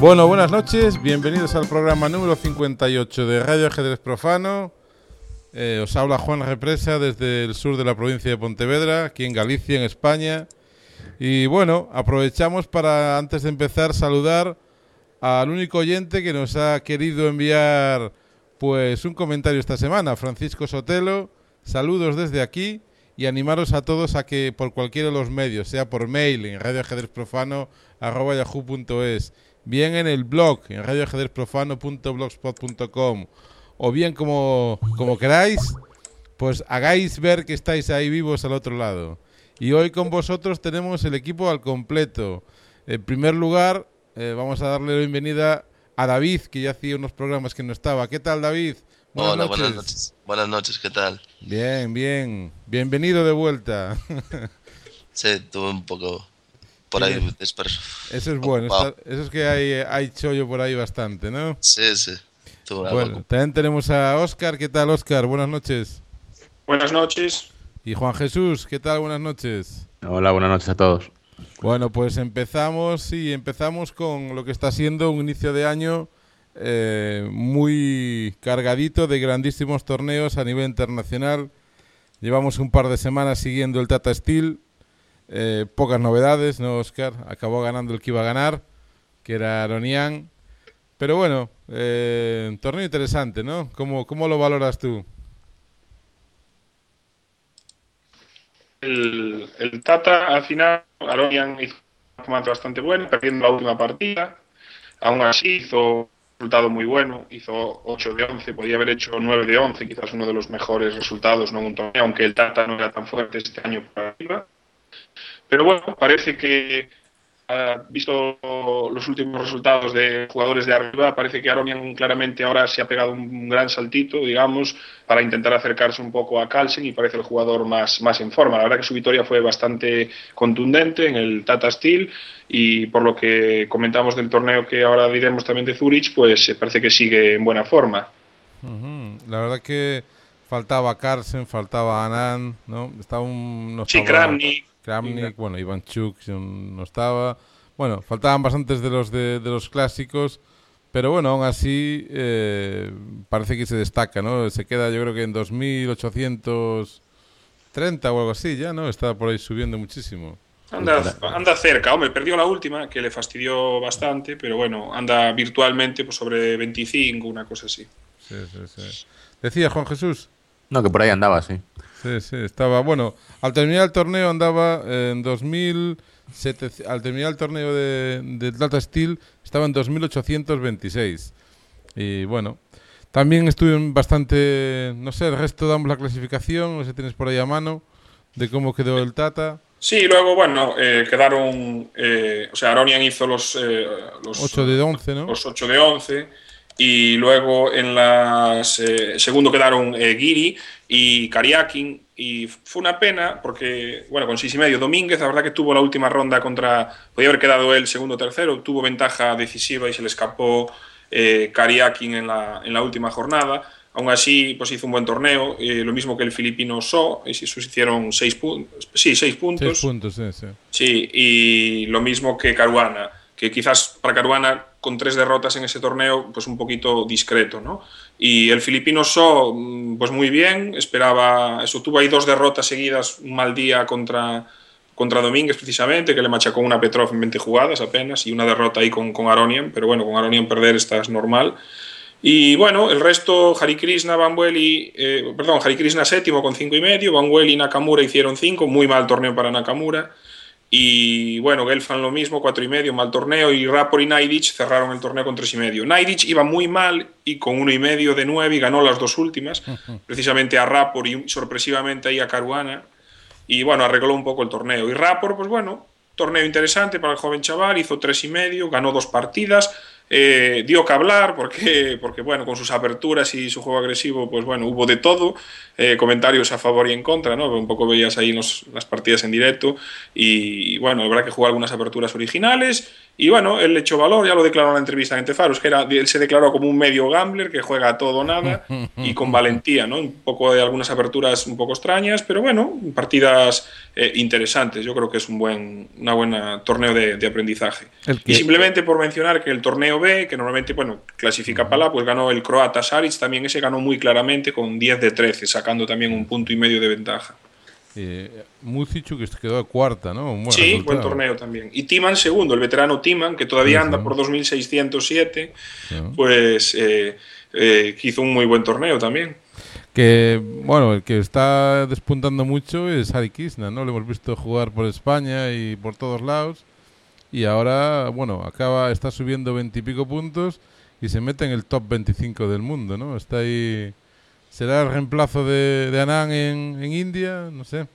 Bueno, buenas noches, bienvenidos al programa número 58 de Radio Ajedrez Profano. Eh, os habla Juan Represa desde el sur de la provincia de Pontevedra, aquí en Galicia, en España. Y bueno, aprovechamos para, antes de empezar, saludar al único oyente que nos ha querido enviar pues un comentario esta semana, Francisco Sotelo. Saludos desde aquí y animaros a todos a que por cualquiera de los medios, sea por mail en radioajedrezprofano.yahoo.es, bien en el blog en radioajedrezprofano.blogspot.com o bien como, como queráis, pues hagáis ver que estáis ahí vivos al otro lado. Y hoy con vosotros tenemos el equipo al completo. En primer lugar, eh, vamos a darle la bienvenida a David, que ya hacía unos programas que no estaba. ¿Qué tal, David? Buenas Hola, noches. buenas noches. Buenas noches, ¿qué tal? Bien, bien. Bienvenido de vuelta. sí, tuve un poco por ahí disperso. Eso es bueno, eso es que hay, hay chollo por ahí bastante, ¿no? Sí, sí. bueno, también tenemos a Oscar. ¿Qué tal, Oscar? Buenas noches. Buenas noches. Y Juan Jesús, ¿qué tal? Buenas noches. Hola, buenas noches a todos. Bueno, pues empezamos, y empezamos con lo que está siendo un inicio de año eh, muy cargadito de grandísimos torneos a nivel internacional. Llevamos un par de semanas siguiendo el Tata Steel, eh, pocas novedades, ¿no, Oscar? Acabó ganando el que iba a ganar, que era Aronian. Pero bueno, eh, torneo interesante, ¿no? ¿Cómo, ¿Cómo lo valoras tú? El, Tata, al final, Aronian hizo un formato bastante bueno, perdiendo la última partida. Aún así hizo un resultado muy bueno, hizo 8 de 11, podía haber hecho 9 de 11, quizás uno de los mejores resultados ¿no? un torneo, aunque el Tata no era tan fuerte este año para arriba. Pero bueno, parece que, visto los últimos resultados de jugadores de arriba, parece que Aronian claramente ahora se ha pegado un gran saltito, digamos, para intentar acercarse un poco a Carlsen y parece el jugador más, más en forma. La verdad que su victoria fue bastante contundente en el Tata Steel y por lo que comentamos del torneo que ahora diremos también de Zurich, pues parece que sigue en buena forma. La verdad que faltaba Carlsen, faltaba Anand, ¿no? Estaba un... No sí, Kramnik, Kramnik, bueno, Iván Chuk no estaba. Bueno, faltaban bastantes de los de, los clásicos, pero bueno, aún así eh, parece que se destaca, ¿no? Se queda yo creo que en 2830 o algo así ya, ¿no? Está por ahí subiendo muchísimo. Anda, anda cerca, hombre, perdió la última, que le fastidió bastante, pero bueno, anda virtualmente pues, sobre 25, una cosa así. Sí, sí, sí. Decía Juan Jesús. No, que por ahí andaba, sí. Sí, sí, estaba, bueno, al terminar el torneo andaba en 2000, al terminar el torneo de, de Data Steel estaba en 2826. Y bueno, también estuve bastante, no sé, el resto damos la clasificación, no sé si tienes por ahí a mano, de cómo quedó el Tata. Sí, luego, bueno, eh, quedaron, eh, o sea, Aronian hizo los, eh, los 8 de 11, ¿no? Los 8 de 11 y luego en las eh, segundo quedaron eh, Giri y Kariakin y fue una pena porque bueno con seis y medio Domínguez la verdad que tuvo la última ronda contra podía haber quedado él segundo o tercero tuvo ventaja decisiva y se le escapó eh, Kariakin en la, en la última jornada. Aún así pues hizo un buen torneo eh, lo mismo que el filipino So y se hicieron seis puntos sí seis puntos. seis puntos sí. sí y lo mismo que Caruana que quizás para Caruana con tres derrotas en ese torneo, pues un poquito discreto, ¿no? Y el filipino So, mm, pues muy bien, esperaba, eso tuvo ahí dos derrotas seguidas, un mal día contra, contra Domínguez precisamente, que le machacó una Petrov en 20 jugadas apenas, y una derrota ahí con, con Aronian, pero bueno, con Aronian perder esta es normal. Y bueno, el resto, Hari Krishna, Banweli, eh, perdón, Hari Krishna séptimo con cinco y medio, Banweli y Nakamura hicieron cinco, muy mal torneo para Nakamura. Y bueno, Gelfand lo mismo, cuatro y medio, mal torneo. Y Rapor y Naidic cerraron el torneo con tres y medio. Naidic iba muy mal y con uno y medio de nueve y ganó las dos últimas, precisamente a Rapor y sorpresivamente ahí a Caruana. Y bueno, arregló un poco el torneo. Y Rapor, pues bueno, torneo interesante para el joven chaval, hizo tres y medio, ganó dos partidas. Eh, dio que hablar porque, porque, bueno, con sus aperturas y su juego agresivo, pues bueno, hubo de todo, eh, comentarios a favor y en contra, ¿no? Un poco veías ahí los, las partidas en directo y, bueno, habrá que jugar algunas aperturas originales y bueno, él le echó valor, ya lo declaró en la entrevista en Tefaros, que era, él se declaró como un medio gambler que juega a todo o nada y con valentía, ¿no? Un poco de algunas aperturas un poco extrañas, pero bueno, partidas eh, interesantes. Yo creo que es un buen una buena torneo de, de aprendizaje. Y simplemente por mencionar que el torneo B, que normalmente, bueno, clasifica para la, pues ganó el croata Saric, también ese ganó muy claramente con 10 de 13, sacando también un punto y medio de ventaja. Eh, Mucichu que quedó cuarta, ¿no? Un buen sí, resultado. buen torneo también. Y Timan segundo, el veterano Timan, que todavía anda por 2607, pues eh, eh, hizo un muy buen torneo también. Que, bueno, el que está despuntando mucho es Hari Krishna, ¿no? Lo hemos visto jugar por España y por todos lados. Y ahora, bueno, acaba, está subiendo veintipico puntos y se mete en el top 25 del mundo, ¿no? Está ahí ¿Será el reemplazo de, de Anand en, en, India? No sé.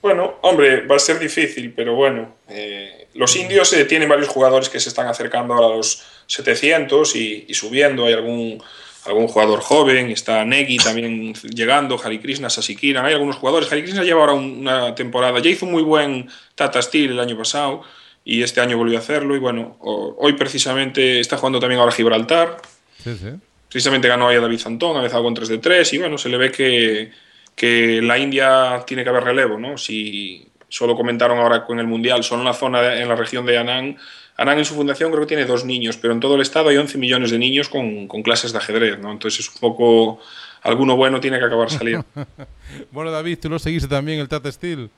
Bueno, hombre, va a ser difícil, pero bueno. Eh, los indios eh, tienen varios jugadores que se están acercando ahora a los 700 y, subiendo. Hay algún, algún jugador joven, está Negi también llegando, Hari Krishna, Sasikiran. Hay algunos jugadores. Hari Krishna lleva ahora una temporada. Ya hizo un muy buen Tata Steel el año pasado y este año volvió a hacerlo. Y bueno, hoy precisamente está jugando también ahora Gibraltar. Sí, sí precisamente ganó ahí a David Zantón, ha empezado con 3 de 3 y bueno, se le ve que, que la India tiene que haber relevo, ¿no? Si solo comentaron ahora con el Mundial, solo en la zona, en la región de Anán, Anán en su fundación creo que tiene dos niños, pero en todo el estado hay 11 millones de niños con, con clases de ajedrez, ¿no? Entonces es un poco... Alguno bueno tiene que acabar saliendo. bueno, David, ¿tú lo seguiste también, el Tata Steel?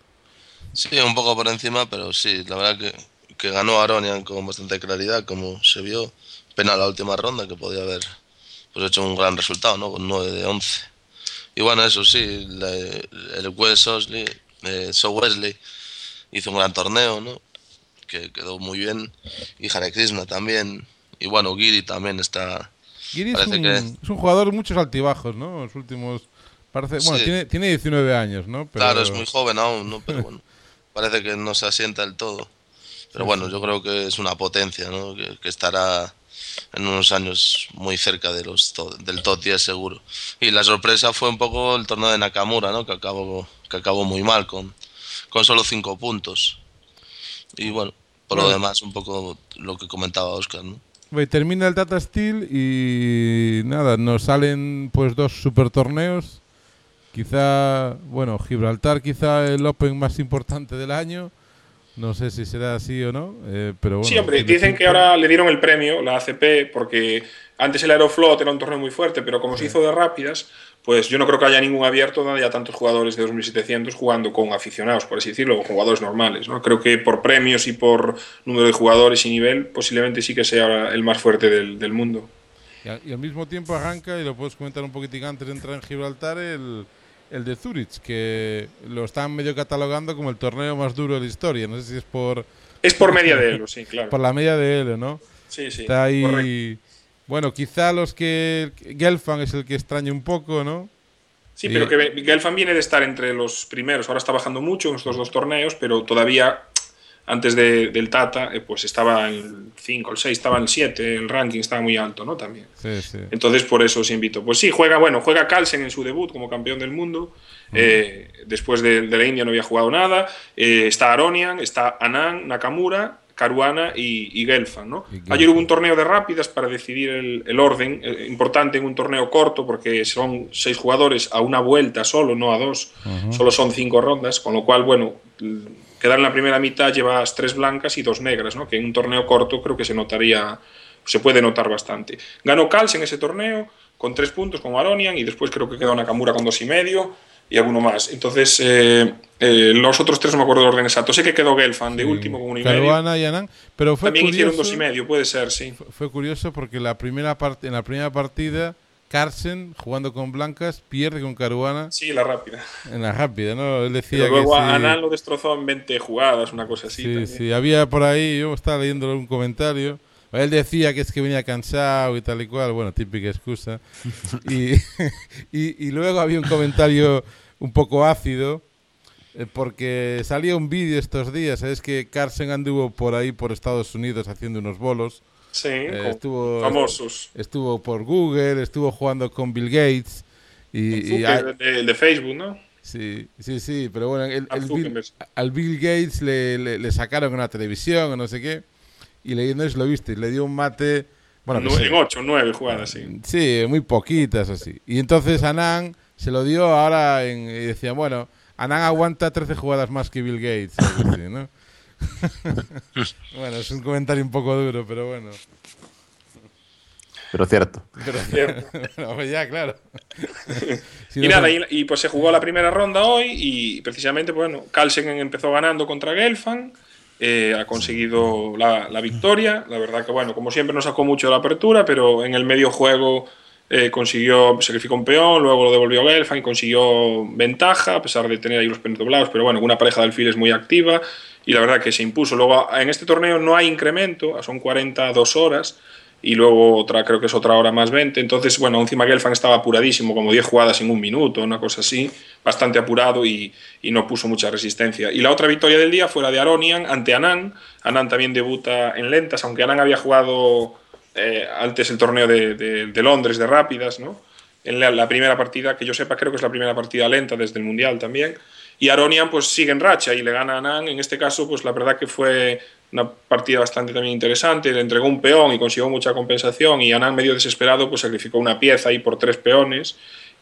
Sí, un poco por encima, pero sí, la verdad que, que ganó Aronian con bastante claridad, como se vio. Pena la última ronda, que podía haber pues hecho un gran resultado, ¿no? Con 9 de 11. Y bueno, eso sí, la, el Wes Osley, eh, So Wesley hizo un gran torneo, ¿no? Que quedó muy bien. Y Hare Krishna también. Y bueno, Giri también está. Giri es un, que... es un jugador de muchos altibajos, ¿no? Los últimos. Parece, bueno, sí. tiene, tiene 19 años, ¿no? Pero... Claro, es muy joven aún, ¿no? Pero bueno, parece que no se asienta del todo. Pero bueno, yo creo que es una potencia, ¿no? Que, que estará en unos años muy cerca de los del top 10 seguro. Y la sorpresa fue un poco el torneo de Nakamura, ¿no? que, acabó, que acabó muy mal, con, con solo 5 puntos. Y bueno, por bueno. lo demás, un poco lo que comentaba Oscar. ¿no? Termina el Tata Steel y nada, nos salen pues dos super torneos. Quizá, bueno, Gibraltar quizá el Open más importante del año no sé si será así o no, eh, pero bueno. Sí, hombre, dicen que ahora le dieron el premio, la ACP, porque antes el Aeroflot era un torneo muy fuerte, pero como sí. se hizo de rápidas, pues yo no creo que haya ningún abierto donde haya tantos jugadores de 2.700 jugando con aficionados, por así decirlo, o jugadores normales. ¿no? Creo que por premios y por número de jugadores y nivel, posiblemente sí que sea el más fuerte del, del mundo. Y al, y al, mismo tiempo arranca, y lo puedes comentar un poquitín antes de entrar en Gibraltar, el, el de Zurich, que lo están medio catalogando como el torneo más duro de la historia. No sé si es por... Es por media de Elo, sí, claro. Por la media de Elo, ¿no? Sí, sí. Está ahí... Correcto. Bueno, quizá los que... Gelfand es el que extraña un poco, ¿no? Sí, pero que Gelfand viene de estar entre los primeros. Ahora está bajando mucho en estos dos torneos, pero todavía antes de, del Tata, eh, pues estaba en el 5, el 6, estaba en el 7, el ranking estaba muy alto, ¿no? También. Sí, sí. Entonces, por eso os invito. Pues sí, juega, bueno, juega Carlsen en su debut como campeón del mundo. Uh -huh. eh, después de, de, la India no había jugado nada. Eh, está Aronian, está Anand, Nakamura, Caruana y, y Gelfand, ¿no? Y Ayer hubo un torneo de rápidas para decidir el, el orden, eh, importante en un torneo corto porque son seis jugadores a una vuelta solo, no a dos, uh -huh. solo son cinco rondas, con lo cual, bueno, quedar en la primera mitad llevas tres blancas y dos negras, ¿no? que en un torneo corto creo que se notaría, se puede notar bastante. Ganó Kals en ese torneo con tres puntos con Aronian y después creo que quedó Nakamura con dos y medio y alguno más. Entonces, eh, eh, los otros tres no me acuerdo del orden exacto. Sé que quedó Gelfand de sí. último con un y Caruana y Anand, pero fue También curioso, hicieron dos y medio, puede ser, sí. Fue, fue curioso porque la primera part en la primera partida Carlsen jugando con blancas pierde con Caruana. Sí, la rápida. En la rápida, ¿no? Él decía Pero luego que Anand sí, lo destrozó en 20 jugadas, una cosa así. Sí, también. sí, había por ahí, yo estaba leyendo un comentario. Él decía que es que venía cansado y tal y cual, bueno, típica excusa. y, y, y, luego había un comentario un poco ácido, eh, porque salía un vídeo estos días, es que Carlsen anduvo por ahí, por Estados Unidos, haciendo unos bolos Sí, Eh, estuvo, famosos. estuvo por Google, estuvo jugando con Bill Gates. Y, y hay- de, de Facebook, ¿no? sí, sí, sí, pero bueno, el- el Bill- al Bill Gates le, le- le sacaron en la televisión o no sé qué. Y le, no sé si lo viste, le dio un mate. Bueno, no sé. En 8, 9 jugadas, sí. Sí, muy poquitas así. Y entonces Anán se lo dio ahora en, y decía, bueno, Anán aguanta 13 jugadas más que Bill Gates. así, ¿no? bueno, es un comentario un poco duro, pero bueno. Pero cierto. Pero, Cierto. bueno, pues ya, claro. Si Y no nada, y, y, pues se jugó la primera ronda hoy y precisamente, bueno, Carlsen empezó ganando contra Gelfand, eh, ha conseguido la, la victoria. La verdad que, bueno, como siempre no sacó mucho de la apertura, pero en el medio juego eh, consiguió, sacrificó un peón, luego lo devolvió Gelfand y consiguió ventaja, a pesar de tener ahí los peones doblados, pero bueno, una pareja de alfiles muy activa y la verdad que se impuso. Luego, en este torneo no hay incremento, son 42 horas y luego otra, creo que es otra hora más 20. Entonces, bueno, encima Gelfand estaba apuradísimo, como 10 jugadas en un minuto, una cosa así, bastante apurado y, y no puso mucha resistencia. Y la otra victoria del día fue la de Aronian ante Anand. Anand también debuta en lentas, aunque Anand había jugado eh, antes el torneo de, de- Londres de rápidas, ¿no? En la primera partida, que yo sepa, creo que es la primera partida lenta desde el Mundial también. Y Aronian pues sigue en racha y le gana a Anand. En este caso, pues la verdad que fue una partida bastante también interesante. Le entregó un peón y consiguió mucha compensación. Y Anand, medio desesperado, pues sacrificó una pieza ahí por tres peones.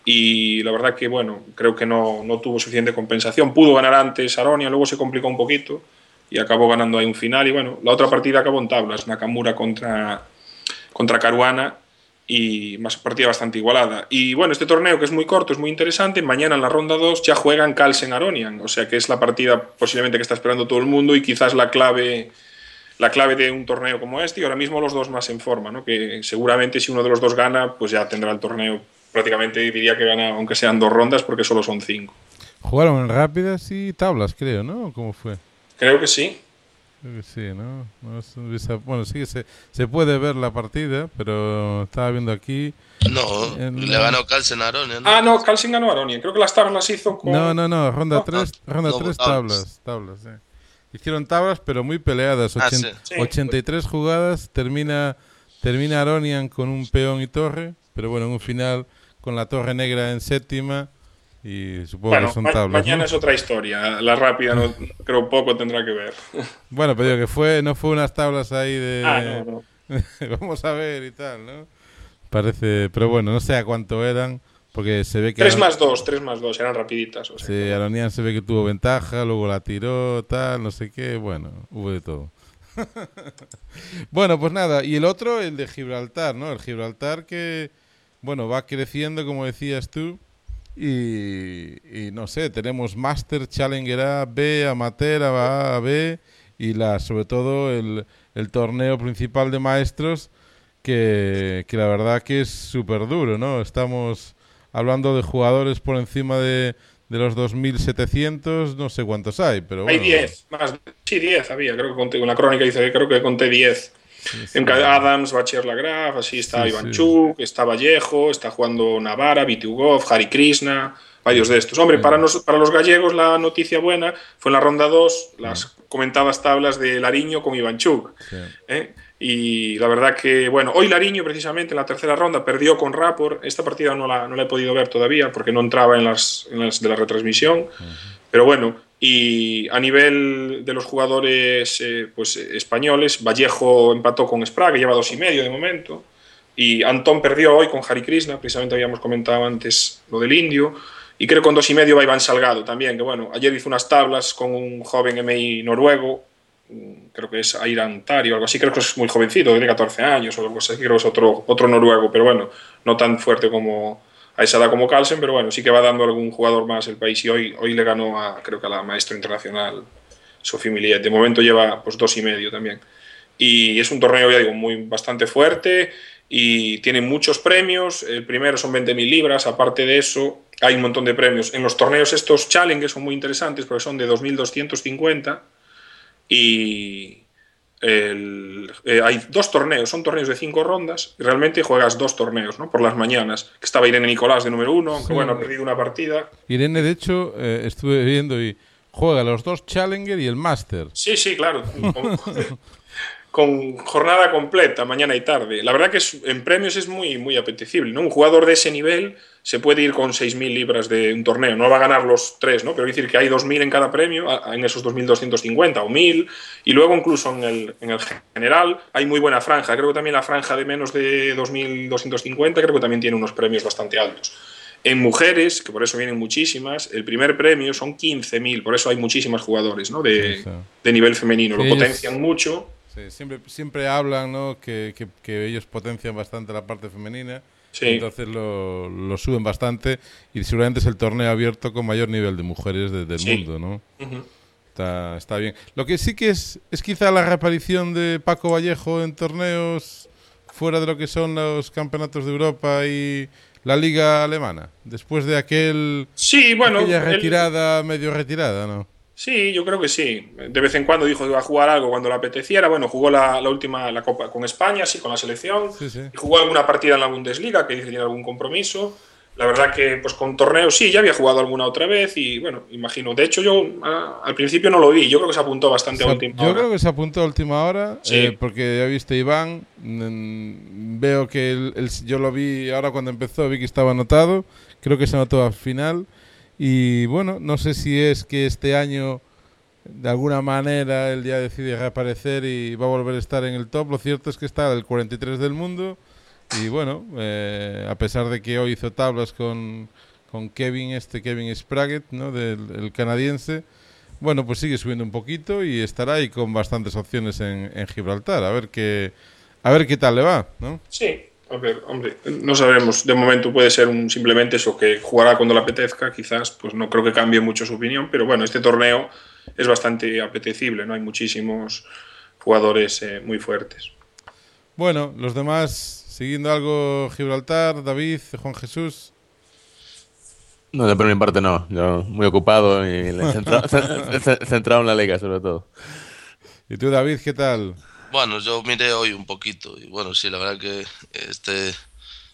Y la verdad que, bueno, creo que no, no tuvo suficiente compensación. Pudo ganar antes Aronian, luego se complicó un poquito y acabó ganando ahí un final. Y bueno, la otra partida acabó en tablas, Nakamura contra, contra Caruana y más partida bastante igualada. Y bueno, este torneo que es muy corto, es muy interesante, mañana en la ronda 2 ya juegan Carlsen Aronian, o sea que es la partida posiblemente que está esperando todo el mundo y quizás la clave la clave de un torneo como este y ahora mismo los dos más en forma, ¿no? que seguramente si uno de los dos gana, pues ya tendrá el torneo prácticamente diría que gana aunque sean dos rondas porque solo son cinco. Jugaron en rápidas y tablas, creo, ¿no? ¿Cómo fue? Creo que sí. Creo que sí, ¿no? No bueno, sí que se, se puede ver la partida, pero estaba viendo aquí. No, En- le ganó Carlsen a Aronia, ¿no? Ah, no, Carlsen ganó a Aronian. Creo que las tablas las hizo con... No, no, no, ronda No, 3, ronda no, tres tablas. tablas, sí. Hicieron tablas, pero muy peleadas. Ah, ochen-. Sí. 83 jugadas, termina termina Aronian con un peón y torre, pero bueno, en un final con la torre negra en séptima y supongo Bueno, que son tablas. mañana ¿no? es otra historia. La rápida no, creo poco tendrá que ver. Bueno, pero digo que fue, no fue unas tablas ahí de... Ah, no. Vamos a ver y tal, ¿no? Parece, pero bueno, no sé a cuánto eran, porque se ve que... 3 Aron- más 2, 3 más 2, eran rapiditas. O sea, Sí, Aronian se ve que tuvo ventaja, luego la tiró, tal, no sé qué, bueno, hubo de todo. bueno, pues nada, y el otro, el de Gibraltar, ¿no? El Gibraltar que, bueno, va creciendo, como decías tú, y, y no sé, tenemos Master, Challenger A, B, Amateur, A, A, B, y la, sobre todo el, el torneo principal de maestros, que, que la verdad que es súper duro, ¿no? Estamos hablando de jugadores por encima de, de los 2.700, no sé cuántos hay, pero Hay bueno. 10, más. Sí, 10 había, creo que conté. En la crónica dice que creo que conté 10. En ca- Adams, Bacher Lagraf, así está Sí, Ivanchuk, está Vallejo, está jugando Navara, Vitugov, Hari Krishna, varios de estos. Hombre, para, nos- para los gallegos la noticia buena fue en la ronda 2 las comentadas tablas de Lariño con Ivanchuk. Sí. ¿eh? Y la verdad que, bueno, hoy Lariño precisamente en la tercera ronda perdió con Rapport. Esta partida no la, no la he podido ver todavía porque no entraba en las, en las de la retransmisión. Pero bueno, y a nivel de los jugadores eh, pues, españoles, Vallejo empató con Sprague, lleva dos y medio de momento. Y Antón perdió hoy con Hari Krishna, precisamente habíamos comentado antes lo del indio. Y creo que con dos y medio va Iván Salgado también, que bueno, ayer hizo unas tablas con un joven MI noruego, mm, creo que es Airan Tari o algo así, creo que es muy jovencito, tiene 14 años o algo así, creo que es otro, otro noruego, pero bueno, no tan fuerte como a esa edad como Carlsen, pero bueno, sí que va dando algún jugador más el país y hoy, hoy le ganó a, creo que a la maestra internacional Sophie Millet, de momento lleva pues dos y medio también. Y es un torneo, ya digo, muy bastante fuerte y tiene muchos premios. El primero son 20.000 libras, aparte de eso hay un montón de premios. En los torneos estos challenges son muy interesantes porque son de 2.250 y el- eh, hay dos torneos, son torneos de cinco rondas y realmente juegas dos torneos, ¿no? Por las mañanas. Que estaba Irene Nicolás de número uno, Sí. bueno, ha perdido una partida. Irene, de hecho, eh, estuve viendo y juega los dos Challenger y el Master. Sí, sí, claro. Con jornada completa, mañana y tarde. La verdad que es, en premios es muy, muy apetecible. ¿no? Un jugador de ese nivel se puede ir con 6.000 libras de un torneo. No va a ganar los tres, ¿no? pero decir que hay 2.000 en cada premio, en esos 2.250 o 1.000. Y luego incluso en el, en el general hay muy buena franja. Creo que también la franja de menos de 2.250 creo que también tiene unos premios bastante altos. En mujeres, que por eso vienen muchísimas, el primer premio son 15.000, por eso hay muchísimas jugadores ¿no? de, de nivel femenino. Lo potencian mucho. Sí, siempre, siempre hablan ¿no? que, que- que ellos potencian bastante la parte femenina. Sí. Entonces lo, lo suben bastante y seguramente es el torneo abierto con mayor nivel de mujeres de- del Sí. mundo, ¿no? Está, está bien. Lo que sí que es, es quizá la reaparición de Paco Vallejo en torneos fuera de lo que son los campeonatos de Europa y la liga alemana. Después de aquel, Sí, bueno. aquella retirada, medio retirada, ¿no? Sí, yo creo que sí. De vez en cuando dijo que iba a jugar algo cuando le apeteciera. Bueno, jugó la, la última la Copa con España, sí, con la selección. Sí, sí. Y jugó alguna partida en la Bundesliga, que dice que tiene algún compromiso. La verdad que pues con torneos sí, ya había jugado alguna otra vez y bueno, imagino. De hecho, yo al principio no lo vi. Yo creo que se apuntó bastante a última yo hora. creo que se apuntó a última hora, Sí. eh, porque ya viste Iván, mm, veo que el- el- yo lo vi ahora cuando empezó, vi que estaba anotado, creo que se anotó al final, y bueno, no sé si es que este año de alguna manera él ya decide reaparecer y va a volver a estar en el top, lo cierto es que está el 43 del mundo, y bueno, eh, a pesar de que hoy hizo tablas con, con Kevin, este Kevin Spraggett, ¿no? del el canadiense, bueno, pues sigue subiendo un poquito y estará ahí con bastantes opciones en, en Gibraltar. A ver qué, a ver qué tal le va, ¿no? Sí, a ver, hombre, no sabemos. De momento puede ser un, simplemente eso, que jugará cuando le apetezca, quizás, pues no creo que cambie mucho su opinión, pero bueno, este torneo es bastante apetecible, ¿no? Hay muchísimos jugadores eh, muy fuertes. Bueno, los demás, siguiendo algo Gibraltar, David, Juan Jesús. No, de por mi parte no. Yo muy ocupado y le- centra- ce- ce- centrado en la liga, sobre todo. ¿Y tú, David, qué tal? Bueno, yo miré hoy un poquito y bueno, sí, la verdad que este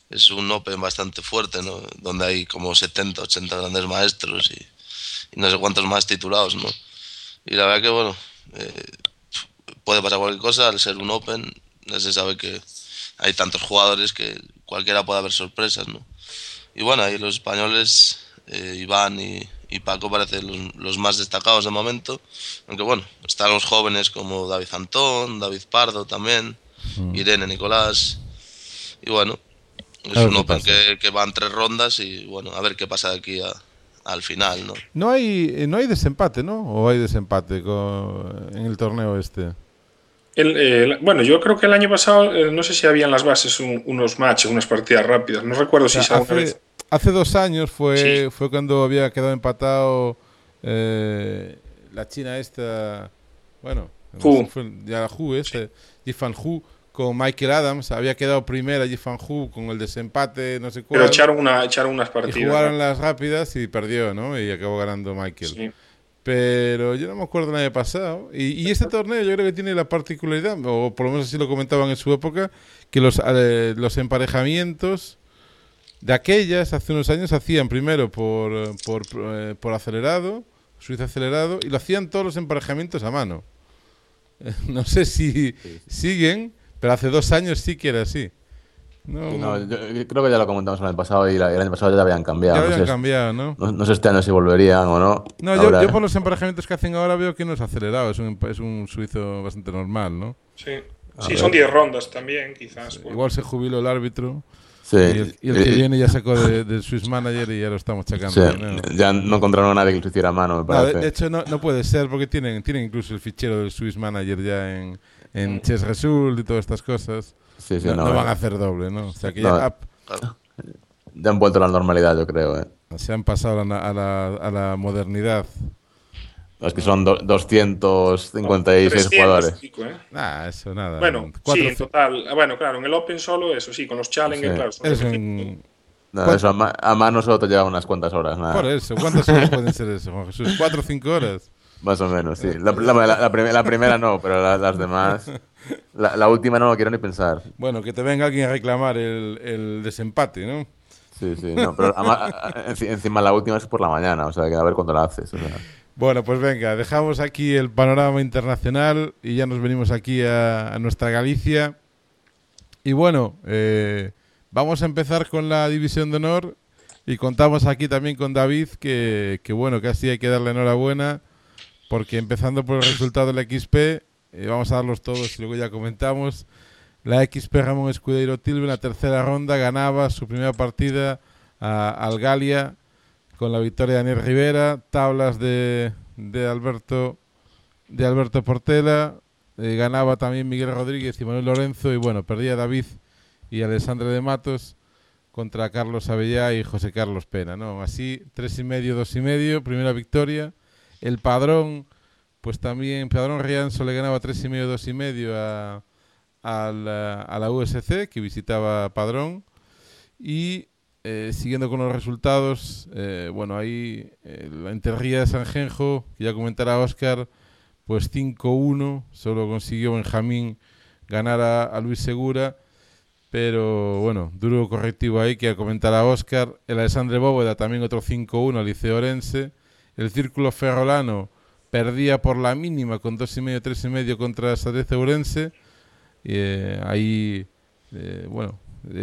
es un Open bastante fuerte, ¿no? Donde hay como 70, 80 grandes maestros y, no sé cuántos más titulados, ¿no? Y la verdad que bueno, eh, puede pasar cualquier cosa al ser un Open, ya se sabe que hay tantos jugadores que cualquiera puede haber sorpresas, ¿no? Y bueno, ahí los españoles, eh, Iván y, y Paco parecen los, los más destacados de momento. Aunque bueno, están los jóvenes como David Antón, David Pardo también, Irene Nicolás. Y bueno, es un Open que, que van tres rondas y bueno, a ver qué pasa de aquí a- al final, ¿no? No hay, eh, no hay desempate, ¿no? ¿O hay desempate con- en el torneo este? El- el- bueno, yo creo que el año pasado, eh, no sé si habían las bases un- unos matches, unas partidas rápidas. No recuerdo si O sea, alguna hace, vez. Hace dos años fue, Sí. fue cuando había quedado empatado eh, la China esta, bueno, no Hu. fue ya Hu, este, Jifan Hu, con Michael Adams, había quedado primera Jifan Hu con el desempate, no sé cuál, Pero echaron, una, echaron unas y partidas. jugaron ¿no? las rápidas y perdió, ¿no? Y acabó ganando Michael. Sí. Pero yo no me acuerdo el año pasado. Y, y este torneo yo creo que tiene la particularidad, o por lo menos así lo comentaban en su época, que los, eh, los emparejamientos de aquellas hace unos años hacían primero por, eh, por, eh, por acelerado, Suiza acelerado, y lo hacían todos los emparejamientos a mano. No sé si siguen, pero hace dos años sí que era así. No, no, yo- yo creo que ya lo comentamos el año pasado y la- el año pasado ya habían cambiado. ya no, habían sé, cambiado, ¿no? no- no sé este año si volverían o no. No, yo, Ahora- yo por los emparejamientos que hacen ahora veo que no es acelerado, es un, es un suizo bastante normal, ¿no? Sí, A Sí, ver. son 10 rondas también, quizás. Igual se jubiló el árbitro Sí, y el, y el que eh, viene ya sacó de- del Swiss Manager y ya lo estamos checando. sí, ¿no? ya no encontraron a nadie que lo hiciera a mano, me No, parece. de, de hecho, no, no puede ser porque tienen, tienen incluso el fichero del Swiss Manager ya en, en Chess Result y todas estas cosas. sí, sí, no, no, no van eh. a hacer doble, ¿no? O sea que No. ya ha- Claro. Ya han vuelto a la normalidad, yo creo. eh. se han pasado a la, a la, a la modernidad. Es que son do- 256 300 jugadores. pico, ¿eh? Ah, eso nada. Bueno, Cuatro- sí, en total. Bueno, claro, en el Open solo eso, sí, con los Challenger, Sí. claro. son es 300. en- No, eso a, ma- a mano solo te lleva unas cuantas horas, nada. por eso, ¿cuántas horas pueden ser eso, Juan Jesús? ¿Cuatro o cinco horas? Más o menos, sí. La, la- la- la prim- la primera no, pero la- las demás. La, la última no lo quiero ni pensar. Bueno, que te venga alguien a reclamar el, el desempate, ¿no? Sí, sí, no, pero encima la última es por la mañana, o sea, que a ver cuándo la haces. Bueno, pues venga, dejamos aquí el panorama internacional y ya nos venimos aquí a, nuestra Galicia. Y bueno, eh, vamos a empezar con la división de honor y contamos aquí también con David que, que bueno, casi hay que darle enhorabuena porque empezando por el resultado de la XP, eh, vamos a darlos todos y luego ya comentamos. La XP Ramón Escudero Tilbe en la tercera ronda ganaba su primera partida a Algalia con la victoria de Daniel Rivera, tablas de, de Alberto de Alberto Portela, eh, ganaba también Miguel Rodríguez y Manuel Lorenzo y bueno, perdía David y Alessandro de Matos contra Carlos Avellá y José Carlos Pena, ¿no? Así, tres y medio, dos y medio, primera victoria. El Padrón, pues también, Padrón Rianzo le ganaba tres y medio, dos y medio a, a la, USC, que visitaba Padrón. Y eh, siguiendo con los resultados, eh, bueno, ahí eh, la Interría de San Genjo, que ya comentará Oscar, pues 5-1, solo consiguió Benjamín ganar a, Luis Segura, pero bueno, duro correctivo ahí que comentará Oscar. El Alessandre Bóveda también otro 5-1 al Liceo Orense. El Círculo Ferrolano perdía por la mínima con 2,5, 3,5 contra Sadece Ourense eh, ahí, eh, bueno,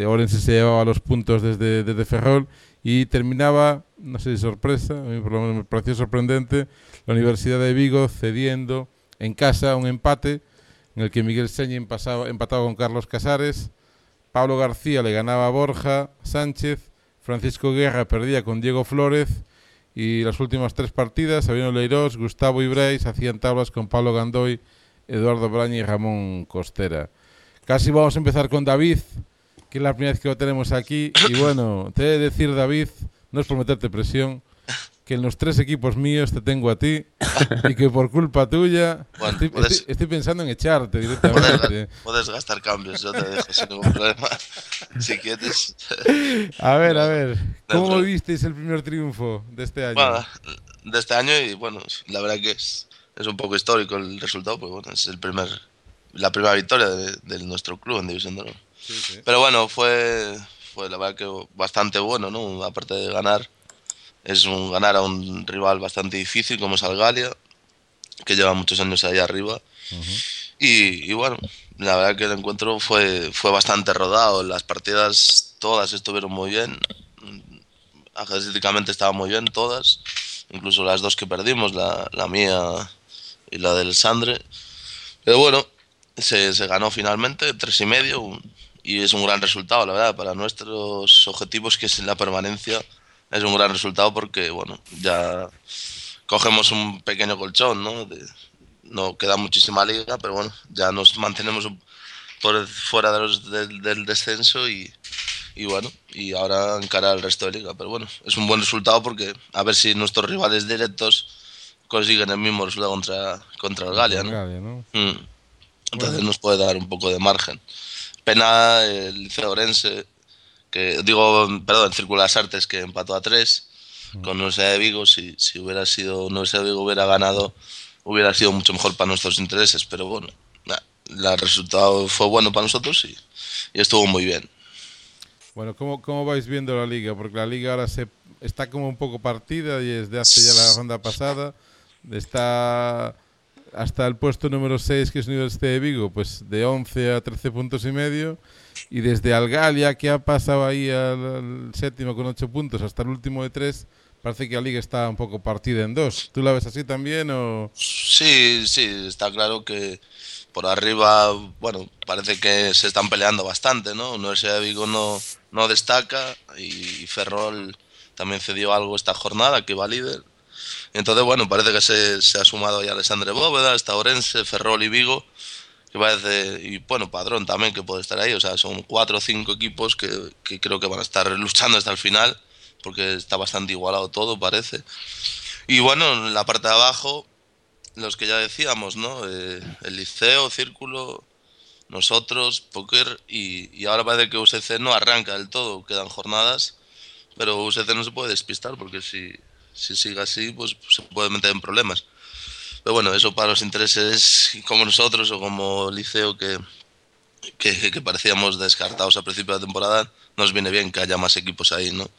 Orense se llevaba los puntos desde, desde Ferrol y terminaba, no sé si sorpresa, a mí por lo menos me pareció sorprendente, la Universidad de Vigo cediendo en casa un empate en el que Miguel Señi empataba, empataba con Carlos Casares, Pablo García le ganaba a Borja Sánchez, Francisco Guerra perdía con Diego Flores y las últimas tres partidas, Sabino Leirós, Gustavo Ibreis hacían tablas con Pablo Gandoy Eduardo Braña y Ramón Costera. Casi vamos a empezar con David, que es la primera vez que lo tenemos aquí. Y bueno, te he de decir, David, no es por meterte presión, que en los tres equipos míos te tengo a ti y que por culpa tuya estoy, pensando en echarte directamente. Puedes, gastar cambios, yo te dejo sin ningún problema, si quieres. A ver, a ver, ¿cómo visteis el primer triunfo de este año? de este año y bueno, la verdad que es es un poco histórico el resultado, pues bueno, es el primer, la primera victoria de, nuestro club en División de Honor. Pero bueno, fue, fue la verdad que bastante bueno, ¿no? Aparte de ganar, es un ganar a un rival bastante difícil como es Algalia, que lleva muchos años ahí arriba. y, bueno, la verdad que el encuentro fue, fue bastante rodado, las partidas todas estuvieron muy bien, Ajedrecísticamente estaban muy bien todas, incluso las dos que perdimos, la, la mía y la del Sandre. Pero bueno, se, se ganó finalmente, tres y medio, y es un gran resultado, la verdad, para nuestros objetivos, que es la permanencia, es un gran resultado porque, bueno, ya cogemos un pequeño colchón, ¿no? no queda muchísima liga, pero bueno, ya nos mantenemos por fuera de los, del, descenso y, y, bueno, y ahora encarar el resto de liga. Pero bueno, es un buen resultado porque a ver si nuestros rivales directos consiguen el mismo resultado contra, contra el Galia, ¿no? Mm. Entonces nos puede dar un poco de margen. Pena el Liceo Orense, que digo, perdón, el Círculo de las Artes que empató a tres mm. con Universidad de Vigo. Si, si hubiera sido Universidad de Vigo hubiera ganado, hubiera sido mucho mejor para nuestros intereses. Pero bueno, el resultado fue bueno para nosotros y, y estuvo muy bien. Bueno, ¿cómo, ¿cómo vais viendo la liga? Porque la liga ahora se está como un poco partida y desde hace ya la ronda pasada está hasta el puesto número 6, que es Universidad de Vigo, pues de 11 a 13 puntos y medio. Y desde Algalia, que ha pasado ahí al, séptimo con 8 puntos, hasta el último de 3, parece que la liga está un poco partida en dos. ¿Tú la ves así también o...? Sí, sí, está claro que por arriba, bueno, parece que se están peleando bastante, ¿no? Universidad de Vigo no, no destaca y Ferrol también cedió algo esta jornada, que va líder entonces, bueno, parece que se, se ha sumado ya Alessandre Bóveda, está Orense, Ferrol y Vigo, que parece, y bueno, Padrón también que puede estar ahí, o sea, son cuatro o cinco equipos que, que creo que van a estar luchando hasta el final, porque está bastante igualado todo, parece. Y bueno, en la parte de abajo, los que ya decíamos, ¿no? Eh, el Liceo, Círculo, nosotros, Poker, y, y, ahora parece que UCC no arranca del todo, quedan jornadas, pero UCC no se puede despistar, porque si, si sigue así, pues se puede meter en problemas. Pero bueno, eso para los intereses como nosotros o como Liceo que, que, que, parecíamos descartados a principio de la temporada, nos viene bien que haya más equipos ahí, ¿no?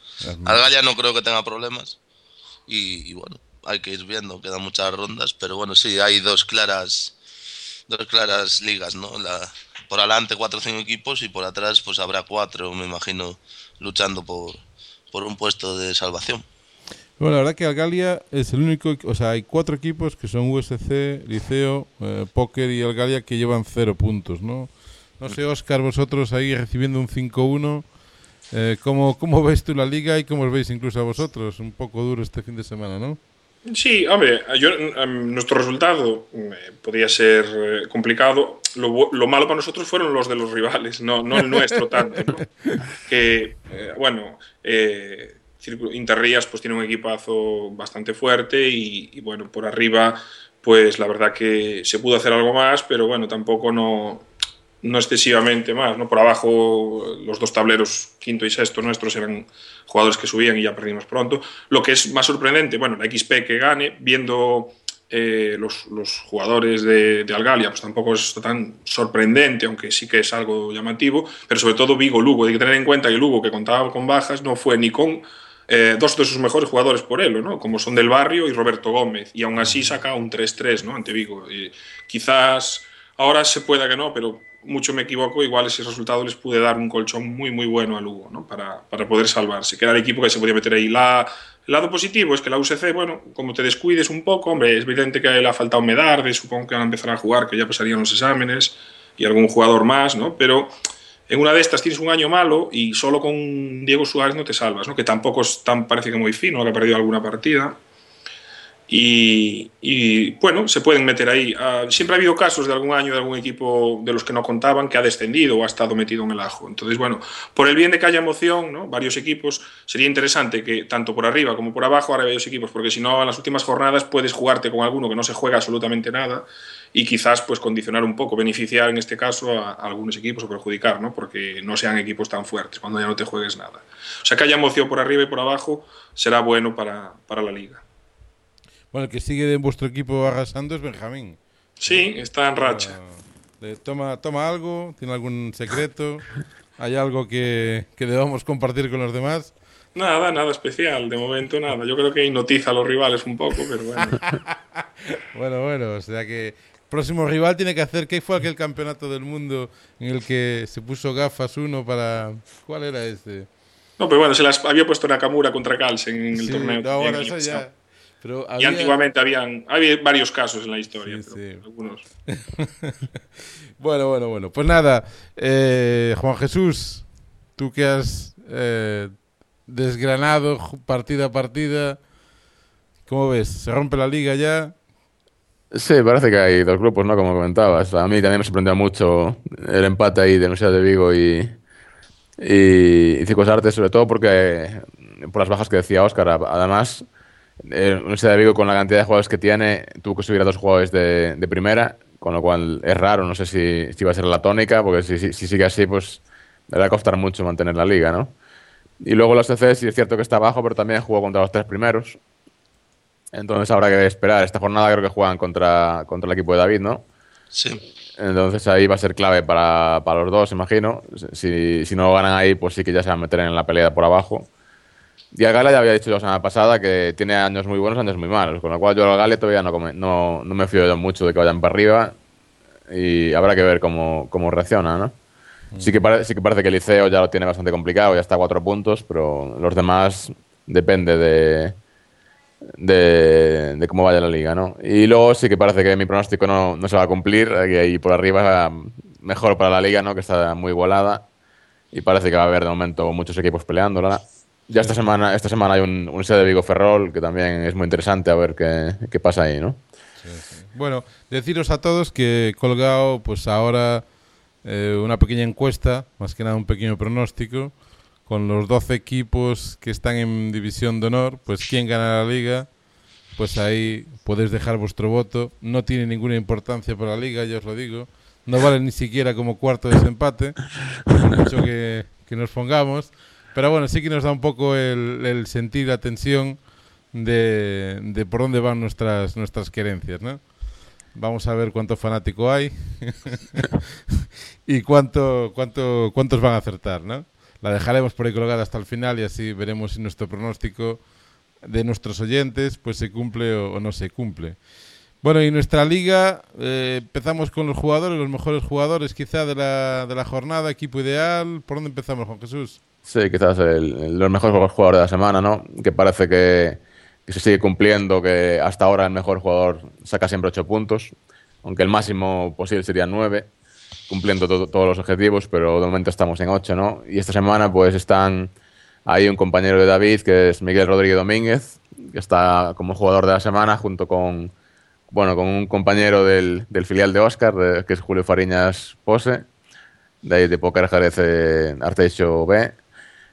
Algalla no creo que tenga problemas y, y, bueno, hay que ir viendo, quedan muchas rondas, pero bueno, sí, hay dos claras, dos claras ligas, ¿no? La, por adelante cuatro o cinco equipos y por atrás pues habrá cuatro, me imagino, luchando por, por un puesto de salvación. Bueno, la verdad que Algalia es el único, o sea, hay cuatro equipos que son USC, Liceo, eh, Póker y Algalia que llevan cero puntos, ¿no? No sé, Oscar, vosotros ahí recibiendo un 5-1, eh, ¿cómo, ¿cómo ves tú la liga y cómo os veis incluso a vosotros? Un poco duro este fin de semana, ¿no? Sí, hombre, yo, um, nuestro resultado eh, podría ser eh, complicado. Lo, lo, malo para nosotros fueron los de los rivales, no, no el nuestro tanto. ¿no? Que, eh, bueno, eh, Interrías pues tiene un equipazo bastante fuerte y, bueno, por arriba pues la verdad que se pudo hacer algo más, pero bueno, tampoco no, no excesivamente más. ¿no? Por abajo, los dos tableros, quinto y sexto nuestros, eran jugadores que subían y ya perdimos pronto. Lo que es más sorprendente, bueno, la XP que gane, viendo eh, los, los, jugadores de, de, Algalia, pues tampoco es tan sorprendente, aunque sí que es algo llamativo, pero sobre todo Vigo-Lugo. Hay que tener en cuenta que Lugo, que contaba con bajas, no fue ni con eh, dos de sus mejores jugadores por él, ¿no? como son Del Barrio y Roberto Gómez, y aún así saca un 3-3 ¿no? ante Vigo. Quizás ahora se pueda que no, pero mucho me equivoco, igual ese resultado les pude dar un colchón muy, muy bueno a Lugo, ¿no? Para, para poder salvarse, que era el equipo que se podía meter ahí. La, el lado positivo es que la UCC, bueno, como te descuides un poco, hombre, es evidente que le ha faltado Medarde, supongo que van a empezar a jugar, que ya pasarían los exámenes, y algún jugador más, ¿no? Pero en una de estas tienes un año malo y solo con Diego Suárez no te salvas, ¿no? Que tampoco es tan, parece que muy fino, que ha perdido alguna partida. Y, bueno, se pueden meter ahí. Uh, siempre ha habido casos de algún año de algún equipo de los que no contaban que ha descendido o ha estado metido en el ajo. Entonces, bueno, por el bien de que haya emoción, varios equipos, sería interesante que tanto por arriba como por abajo haya varios equipos, porque si no, en las últimas jornadas puedes jugarte con alguno que no se juega absolutamente nada y quizás pues condicionar un poco, beneficiar en este caso a, a algunos equipos o perjudicar, ¿no? porque no sean equipos tan fuertes cuando ya no te juegues nada. O sea, que haya emoción por arriba y por abajo será bueno para, para la liga. Bueno, el que sigue de vuestro equipo arrasando es Benjamín. Sí, está en racha. Toma, toma algo, tiene algún secreto, hay algo que, que, debamos compartir con los demás. Nada, nada especial, de momento nada. Yo creo que hipnotiza a los rivales un poco, pero bueno. bueno, bueno, o sea que próximo rival tiene que hacer. ¿Qué fue aquel campeonato del mundo en el que se puso gafas uno para. ¿Cuál era este? No, pero bueno, se las había puesto Nakamura contra Carlsen en el sí, torneo. No, bueno, eso ya. Pero había... Y antiguamente habían había varios casos en la historia. Sí, pero sí. Algunos... bueno, bueno, bueno. Pues nada, eh, Juan Jesús, tú que has eh, desgranado partida a partida, ¿cómo ves? ¿Se rompe la liga ya? Sí, parece que hay dos grupos, ¿no? Como comentabas. A mí también me sorprendió mucho el empate ahí de Universidad de Vigo y, y, y Circos Artes, sobre todo porque por las bajas que decía Óscar. Además, eh, Universidad de Vigo, con la cantidad de jugadores que tiene, tuvo que subir a dos jugadores de, primera, con lo cual es raro, no sé si, si va a ser la tónica, porque si, sigue así, pues le va a costar mucho mantener la liga, ¿no? Y luego los CC sí es cierto que está abajo, pero también jugó contra los tres primeros. Entonces habrá que esperar. Esta jornada creo que juegan contra, contra el equipo de David, ¿no? Sí. Entonces ahí va a ser clave para, para los dos, imagino. Si, si no ganan ahí, pues sí que ya se van a meter en la pelea por abajo. Y al Gale ya había dicho la semana pasada que tiene años muy buenos, años muy malos. Con lo cual yo al Gale todavía no, come, no, no me fío mucho de que vayan para arriba. Y habrá que ver cómo, cómo reacciona, ¿no? Mm. Sí, que pare, sí que parece que el Liceo ya lo tiene bastante complicado, ya está a cuatro puntos, pero los demás depende de, de, cómo vaya la liga, ¿no? Y luego sí que parece que mi pronóstico no, no se va a cumplir, que por arriba mejor para la liga, ¿no? Que está muy igualada y parece que va a haber de momento muchos equipos peleándola. Ya esta semana, esta semana hay un, un set de Vigo Ferrol que también es muy interesante a ver qué, qué pasa ahí, ¿no? Bueno, deciros a todos que he colgado pues ahora eh, una pequeña encuesta, más que nada un pequeño pronóstico, con los 12 equipos que están en división de honor, pues quién gana la liga, pues ahí podéis dejar vuestro voto. No tiene ninguna importancia para la liga, ya os lo digo. No vale ni siquiera como cuarto de desempate, mucho que, que nos pongamos. Pero bueno, sí que nos da un poco el, el sentir, la tensión de, de, por dónde van nuestras, nuestras querencias, ¿no? Vamos a ver cuánto fanático hay y cuánto, cuánto, cuántos van a acertar, ¿no? La dejaremos por ahí colgada hasta el final y así veremos si nuestro pronóstico de nuestros oyentes pues se cumple o, no se cumple. Bueno, y nuestra liga, eh, empezamos con los jugadores, los mejores jugadores quizá de la, de la jornada, equipo ideal. ¿Por dónde empezamos, Juan Jesús? Sí, quizás el, los mejores jugadores de la semana, ¿no? Que parece que, se sigue cumpliendo, que hasta ahora el mejor jugador saca siempre 8 puntos, aunque el máximo posible sería 9, cumpliendo todos los objetivos, pero de momento estamos en 8, ¿no? Y esta semana pues están ahí un compañero de David, que es Miguel Rodríguez Domínguez, que está como jugador de la semana junto con, bueno, con un compañero del, del filial de Oscar, que es Julio Fariñas Pose, de ahí de Poker Jerez Arteixo B,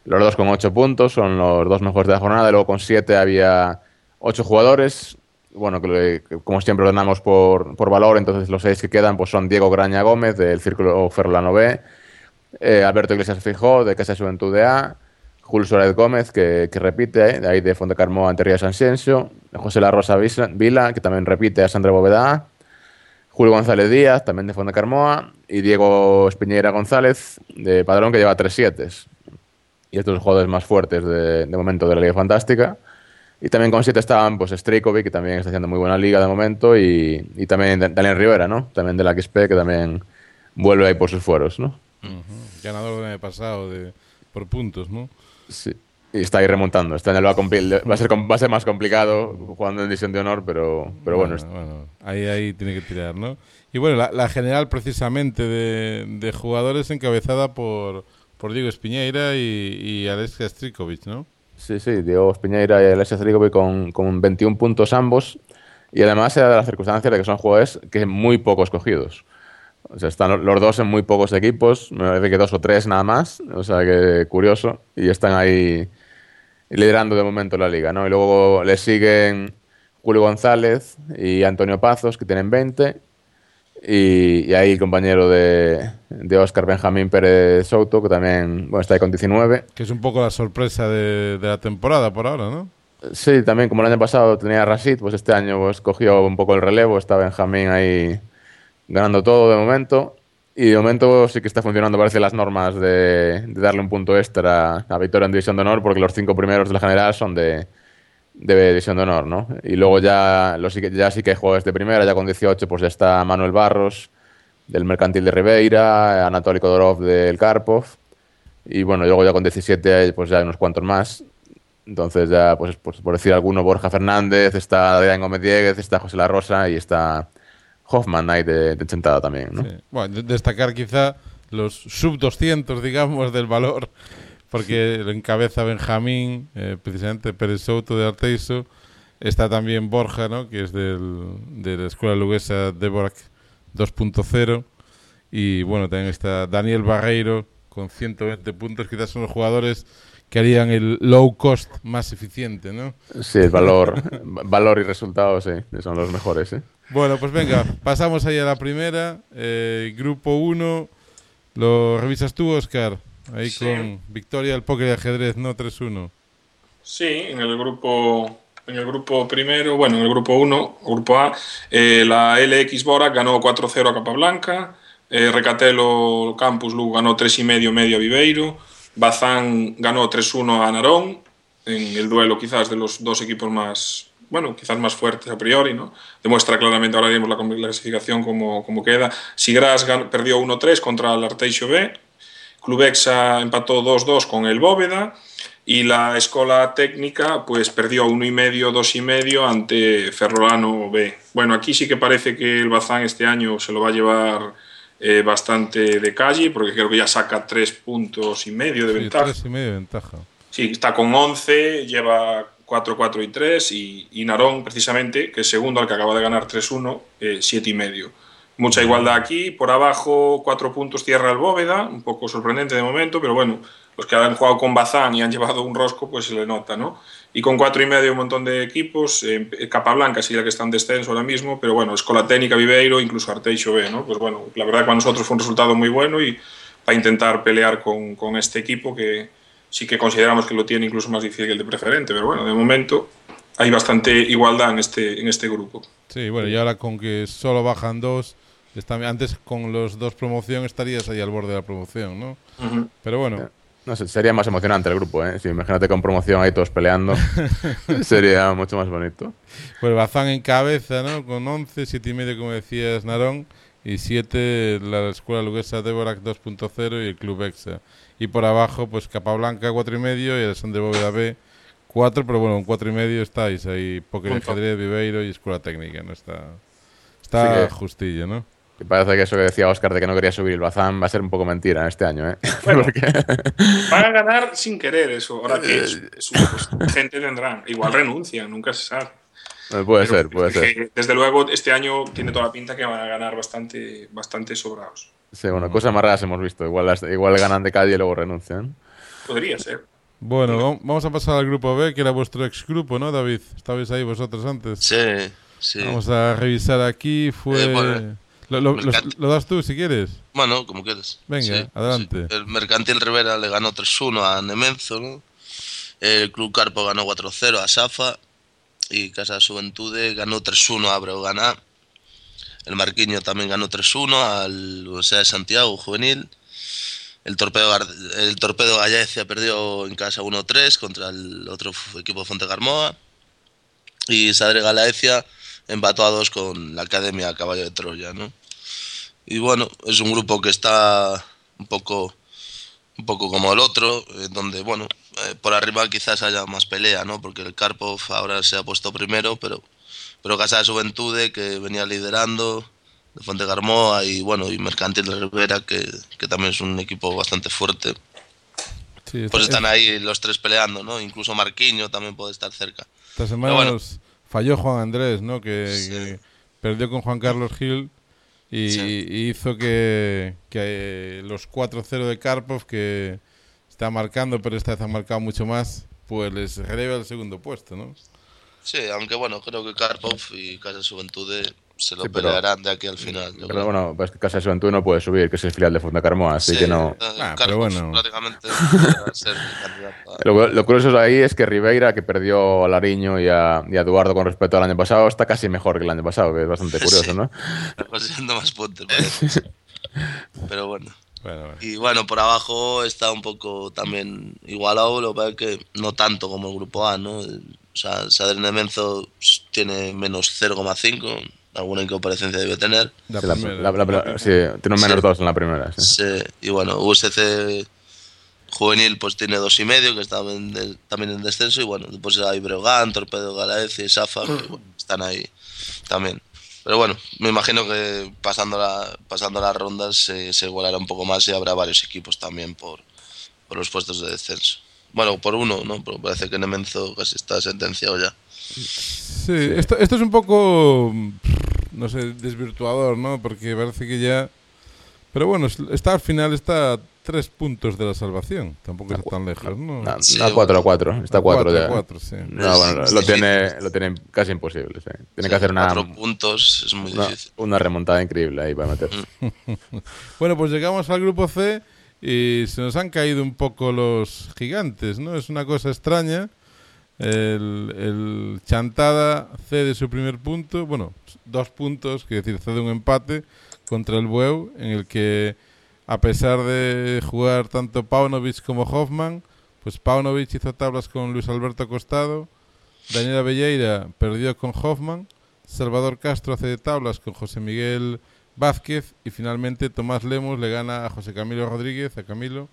los dos con ocho puntos, son los dos mejores de la jornada. Luego con siete había ocho jugadores. Bueno, que, como siempre ordenamos por, por, valor, entonces los seis que quedan pues son Diego Graña Gómez, del Círculo Ferlano B, eh, Alberto Iglesias Fijó, de Casa Juventud de A, Julio Suárez Gómez, que, que repite, eh, de ahí de Fontecarmoa, Antería Sanxenxo, José La Rosa Vila, que también repite a Sandra Bóveda Julio González Díaz, también de Fontecarmoa, y Diego Espiñeira González, de Padrón, que lleva tres siete y estos jugadores más fuertes de, momento de la Liga Fantástica. Y también con siete estaban pues Strejkovic, que también está haciendo muy buena liga de momento, y, y también Daniel Rivera, ¿no? También de la XP, que también vuelve ahí por sus fueros, ¿no? Ganador del año pasado de, por puntos, ¿no? Sí. Y está ahí remontando. Este año va, a va, a ser, va a ser más complicado jugando en división de honor, pero, pero bueno. bueno, ahí, ahí tiene que tirar, ¿no? Y bueno, la, la general precisamente de, de jugadores encabezada por por Diego Espiñeira y, y Alessia Strikovic, ¿no? Sí, sí, Diego Espiñeira y Alessia Strikovic con, con 21 puntos ambos. Y además se da la circunstancia de que son jugadores que muy poco escogidos. O sea, están los dos en muy pocos equipos, me parece que dos o tres nada más, o sea que curioso, y están ahí liderando de momento la liga, ¿no? Y luego le siguen Julio González y Antonio Pazos, que tienen 20, y, ahí el compañero de, de, Oscar Benjamín Pérez Souto, que también bueno, está ahí con 19. Que es un poco la sorpresa de, la temporada por ahora, ¿no? Sí, también como el año pasado tenía Rashid, pues este año pues, cogió un poco el relevo, está Benjamín ahí ganando todo de momento. Y de momento sí que está funcionando, parece, las normas de, de darle un punto extra a Victoria en División de Honor, porque los cinco primeros de la general son de, de división de honor, ¿no? Y luego ya, los, ya sí que hay jugadores de primera, ya con 18 pues ya está Manuel Barros del Mercantil de Ribeira, Anatoly Kodorov del Karpov y bueno, luego ya con 17 pues ya hay unos cuantos más. Entonces ya, pues, por decir alguno, Borja Fernández, está Adrián Gómez Dieguez, está José La Rosa y está Hoffman ahí de, de también, ¿no? Bueno, destacar quizá los sub 200, digamos, del valor porque lo encabeza Benjamín, eh, precisamente Pérez Souto de Arteiso. Está también Borja, ¿no? que es del, de la escuela luguesa Deborac 2.0. Y bueno, también está Daniel Barreiro con 120 puntos. Quizás son los jugadores que harían el low cost más eficiente, ¿no? Sí, el valor, valor y resultados, sí, son los mejores, ¿eh? Bueno, pues venga, pasamos ahí a la primera. Eh, grupo 1, ¿lo revisas tú, Oscar? Ahí con victoria del póker de ajedrez, ¿no? 3-1. Sí, en el grupo en el grupo primero, bueno, en el grupo 1, grupo A, eh, la LX Bora ganó 4-0 a Capablanca, eh, Recatelo Campus Lugo ganó 3,5 medio a Viveiro, Bazán ganó 3-1 a Narón, en el duelo quizás de los dos equipos más, bueno, quizás más fuertes a priori, ¿no? Demuestra claramente, ahora vemos la clasificación como, como queda. Sigras perdió 1-3 contra el Arteixo B, Clubexa empató 2-2 con el Bóveda y la Escola Técnica pues perdió 1,5, 2,5 ante Ferrolano B. Bueno, aquí sí que parece que el Bazán este año se lo va a llevar eh, bastante de calle porque creo que ya saca 3 puntos y medio de ventaja. 3 y medio de ventaja. Sí, está con 11, lleva 4, 4 y 3 y, Narón precisamente, que es segundo al que acaba de ganar 3-1, eh, 7 y medio. Mucha igualdad aquí. Por abajo, cuatro puntos tierra el Bóveda. Un poco sorprendente de momento, pero bueno, los que han jugado con Bazán y han llevado un rosco, pues se le nota, ¿no? Y con cuatro y medio un montón de equipos. Eh, Capablanca sí la que está en descenso ahora mismo, pero bueno, Escola Técnica, Viveiro, incluso Arteixo B, ¿no? Pues bueno, la verdad que para nosotros fue un resultado muy bueno y para intentar pelear con, con este equipo que sí que consideramos que lo tiene incluso más difícil que el de preferente, pero bueno, de momento hay bastante igualdad en este, en este grupo. Sí, bueno, y ahora con que solo bajan dos, está, antes con los dos promoción estarías ahí al borde de la promoción, ¿no? Pero bueno. No sé, sería más emocionante el grupo, ¿eh? Si imagínate con promoción ahí todos peleando, sería mucho más bonito. Pues Bazán en cabeza, ¿no? Con 11, 7 y medio, como decías, Narón, y 7 la Escuela Luguesa Deborac 2.0 y el Club EXA. Y por abajo, pues Capablanca 4 y medio y Alexandre Bóveda B 4, pero bueno, un 4 y medio estáis ahí, Poker Ajedrez, Viveiro y Escuela Técnica, ¿no? Está, está justillo, ¿no? Y parece que eso que decía Oscar de que no quería subir el Bazán va a ser un poco mentira este año, ¿eh? Van a ganar sin querer eso. Ahora que es, pues, gente tendrán. Igual renuncian, nunca se sabe. Eh, puede ser, puede ser. Desde luego, este año tiene toda la pinta que van a ganar bastante, bastante sobrados. Sí, bueno, cosas más raras hemos visto. Igual, igual ganan de calle y luego renuncian. Podría ser. Bueno, vamos a pasar al grupo B, que era vuestro ex grupo, ¿no, David? Estabais ahí vosotros antes. Sí, sí. Vamos a revisar aquí. Fue. Eh, lo, das tú si quieres? Bueno, como quieres. Venga, adelante. El Mercantil Rivera le ganó 3-1 a Nemenzo, El Club Carpo ganó 4-0 a Safa. Y Casa de Juventude ganó 3-1 a Breogana. El Marquiño también ganó 3-1 al Universidad de Santiago Juvenil. El Torpedo, el Torpedo Gallecia perdió en casa 1-3 contra el otro equipo de Fontegarmoa. Y Sadre Galaecia empató a 2 con la Academia Caballo de Troya, ¿no? Y bueno, es un grupo que está un poco, un poco como el otro, eh, donde, bueno, eh, por arriba quizás haya más pelea, ¿no? Porque el Karpov ahora se ha puesto primero, pero, pero Casa de Juventude, que venía liderando, de Fuente Garmoa y, bueno, y Mercantil de Rivera, que, que también es un equipo bastante fuerte. pues están ahí los tres peleando, ¿no? Incluso Marquiño también puede estar cerca. Esta semana falló Juan Andrés, ¿no? Que, perdió con Juan Carlos Gil y, hizo que, que los 4-0 de Karpov, que está marcando, pero esta vez ha marcado mucho más, pues les releva el segundo puesto, ¿no? Sí, aunque bueno, creo que Karpov y Casa Juventude se lo pelearán de aquí al final. Pero bueno, pues que Casa de Juventud no puede subir, que es el filial de Fonda Carmoa, así que no. Eh, ah, pero bueno. prácticamente ser lo, lo, curioso ahí es que Ribeira, que perdió a Lariño y a, y a, Eduardo con respecto al año pasado, está casi mejor que el año pasado, que es bastante curioso, ¿no? Está siendo más puntos, pero bueno. Y bueno, por abajo está un poco también igualado, lo que que no tanto como el grupo A, ¿no? O sea, Sadrine Menzo tiene menos 0,5 alguna incomparecencia debe tener. sí, tiene un menos dos en la primera. Sí. y bueno, USC juvenil pues tiene dos y medio, que está también en descenso, y bueno, después hay Breogán, Torpedo Galaecia y Safa, que están ahí también. Pero bueno, me imagino que pasando, la, pasando las rondas se, se igualará un poco más y habrá varios equipos también por, por los puestos de descenso. Bueno, por uno, ¿no? Pero parece que Nemenzo casi está sentenciado ya. Sí, Esto, esto es un poco, no sé, desvirtuador, ¿no? Porque parece que ya... Pero bueno, está al final, está a tres puntos de la salvación. Tampoco está tan lejos, ¿no? No, a 4 a 4. Está a 4 ya. Cuatro, sí. No, bueno, lo tiene, lo tiene casi imposible. Sí. Tiene que hacer una. Cuatro puntos es muy difícil. Una remontada increíble ahí para meter. bueno, pues llegamos al grupo C y se nos han caído un poco los gigantes, ¿no? Es una cosa extraña el, Chantada cede su primer punto, bueno, dos puntos, quiere decir, cede un empate contra el Bueu, en el que a pesar de jugar tanto Paunovic como Hoffman, pues Paunovic hizo tablas con Luis Alberto Costado, Daniela Belleira perdió con Hoffman, Salvador Castro hace tablas con José Miguel Vázquez y finalmente Tomás Lemos le gana a José Camilo Rodríguez, a Camilo,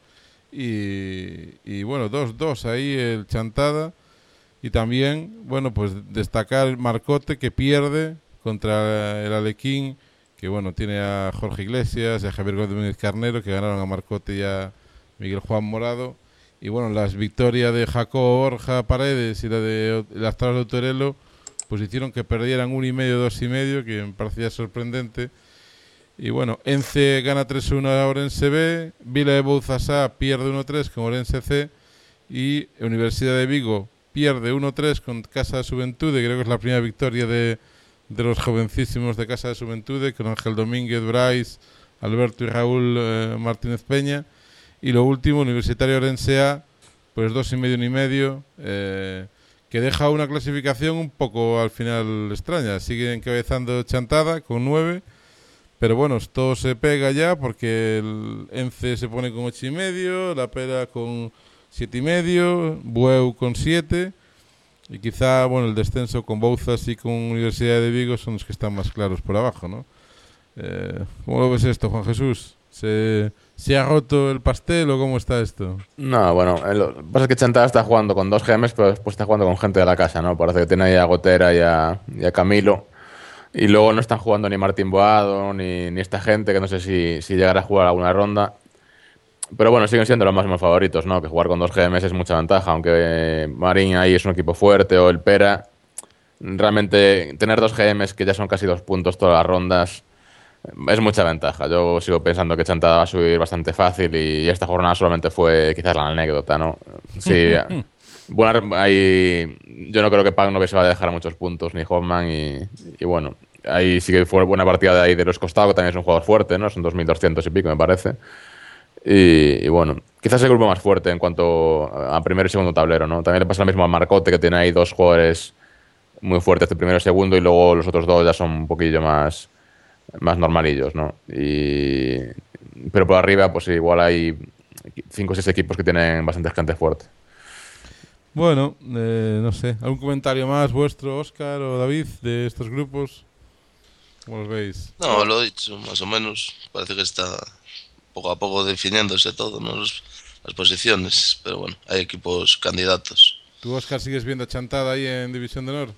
y, y bueno, 2-2 ahí el Chantada y también, bueno, pues destacar Marcote que pierde contra el Alequín, que bueno, tiene a Jorge Iglesias a Javier Gómez Carnero, que ganaron a Marcote y a Miguel Juan Morado. Y bueno, las victorias de Jacobo Borja Paredes y la de las de Torello, pues hicieron que perdieran un y medio, dos y medio, que me parecía sorprendente. Y bueno, Ence gana 3-1 a Orense B, Vila de Bouzasá pierde 1-3 con Orense C y Universidad de Vigo pierde 1-3 con Casa de Juventude, creo que es la primera victoria de, de los jovencísimos de Casa de Juventude, con Ángel Domínguez, Bryce, Alberto y Raúl eh, Martínez Peña. Y lo último, Universitario Orense A, pues dos y medio y medio, eh, que deja una clasificación un poco al final extraña. Sigue encabezando Chantada con 9, pero bueno, todo se pega ya porque el Ence se pone con ocho y medio, la Pera con siete y medio, Bueu con 7 y quizá bueno el descenso con Bouzas y con Universidad de Vigo son los que están más claros por abajo, ¿no? Eh, ¿Cómo lo ves esto, Juan Jesús? ¿Se, ¿Se ha roto el pastel o cómo está esto? No, bueno, eh, lo que pasa es que Chantada está jugando con dos GMs, pero después está jugando con gente de la casa, ¿no? Parece que tiene ahí a Gotera y a, y a Camilo. Y luego no están jugando ni Martín Boado ni, ni esta gente, que no sé si, si llegará a jugar alguna ronda. Pero bueno, siguen siendo los máximos favoritos, ¿no? Que jugar con dos GMs es mucha ventaja, aunque eh, Marín ahí es un equipo fuerte o el Pera. Realmente tener dos GMs que ya son casi dos puntos todas las rondas es mucha ventaja. Yo sigo pensando que Chantada va a subir bastante fácil y esta jornada solamente fue quizás la anécdota, ¿no? Sí, bueno, ahí, yo no creo que Pag no se va a dejar muchos puntos, ni Hoffman, y, y, bueno, ahí sí que fue buena partida de ahí de los costados, que también es un jugador fuerte, ¿no? Son 2.200 y pico, me parece. Y, y, bueno, quizás el grupo más fuerte en cuanto a primero y segundo tablero, ¿no? También le pasa lo mismo a Marcote, que tiene ahí dos jugadores muy fuertes de primero y segundo, y luego los otros dos ya son un poquillo más más normalillos, ¿no? Y, pero por arriba, pues igual hay cinco o seis equipos que tienen bastante gente fuerte. Bueno, eh, no sé, ¿algún comentario más vuestro, Oscar o David, de estos grupos? ¿Cómo los veis? No, lo he dicho, más o menos. Parece que está poco a poco definiéndose todo, ¿no? Los, las posiciones, pero bueno, hay equipos candidatos. ¿Tú, Oscar, sigues viendo chantada ahí en División de Honor?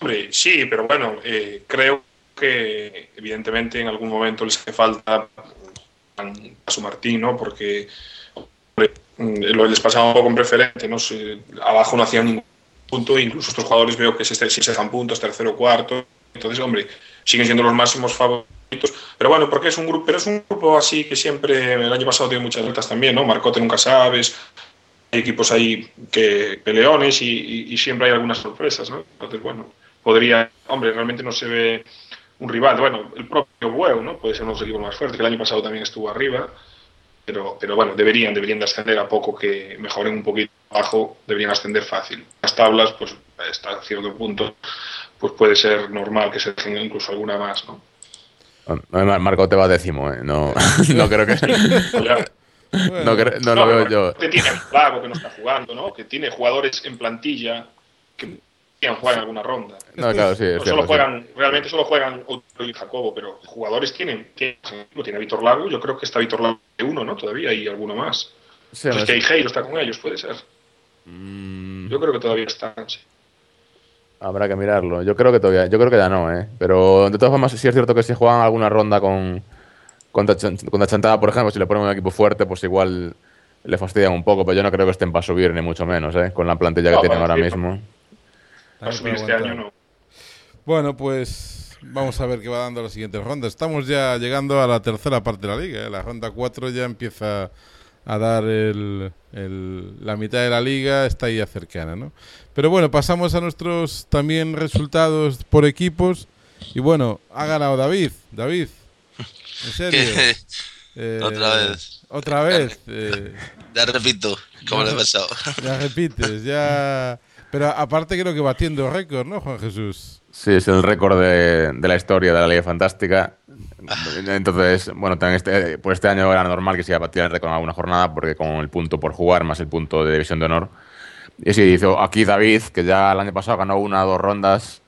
Hombre, sí, pero bueno, eh, creo que evidentemente en algún momento les hace falta a su Martín, ¿no? Porque hombre, lo les pasaba un poco en preferente, ¿no? Se, abajo no hacían ningún punto, incluso estos jugadores veo que si se, se dejan puntos, tercero, cuarto, entonces, hombre, siguen siendo los máximos favoritos, pero bueno, porque es un grupo, pero es un grupo así que siempre, el año pasado tiene muchas vueltas también, ¿no? Marcote nunca sabes, hay equipos ahí que peleones y, y, y siempre hay algunas sorpresas, ¿no? Entonces, bueno, podría, hombre, realmente no se ve un rival, bueno, el propio Bueu, ¿no? Puede ser uno de los equipos más fuertes, que el año pasado también estuvo arriba, pero, pero bueno, deberían, deberían de ascender a poco que mejoren un poquito abajo, deberían ascender fácil. Las tablas, pues hasta cierto punto, pues puede ser normal que se dejen incluso alguna más, ¿no? Marco te va décimo, ¿eh? No, no creo que... No, creo, no, lo veo yo. Que tiene Lago que no está jugando, ¿no? Que tiene jugadores en plantilla que jugar en alguna ronda. No, claro, sí, no solo juegan, realmente solo juegan Otto y Jacobo, pero jugadores tienen, tiene, tiene Víctor Lago, yo creo que está Víctor Lago de uno, ¿no? Todavía hay alguno más. Sí, pues es que Heijeiro está con ellos, puede ser. Mm. Yo creo que todavía están, sí. Habrá que mirarlo. Yo creo que todavía, yo creo que ya no, ¿eh? Pero de todas formas sí es cierto que si juegan alguna ronda con contra, contra Chantada, por ejemplo, si le ponen un equipo fuerte, pues igual le fastidian un poco, pero yo no creo que estén para subir ni mucho menos, ¿eh? Con la plantilla no, que tienen ahora mismo. Va a subir este año no. Bueno, pues vamos a ver qué va dando la siguiente ronda. Estamos ya llegando a la tercera parte de la liga. ¿eh? La ronda 4 ya empieza a dar el, el, la mitad de la liga, está ahí cercana, ¿no? Pero bueno, pasamos a nuestros también resultados por equipos. Y bueno, ha ganado David. David, ¿en serio? Eh, otra vez. Otra vez. Eh, ya repito, como le he pasado. Ya repites, ya... Pero aparte creo que batiendo récord, ¿no, Juan Jesús? Sí, es el récord de, de, la historia de la Liga Fantástica. Entonces, bueno, también este, por este año era normal que se iba a batir el récord en alguna jornada, porque con el punto por jugar más el punto de división de honor. Y sí, hizo aquí David, que ya el año pasado ganó una o dos rondas.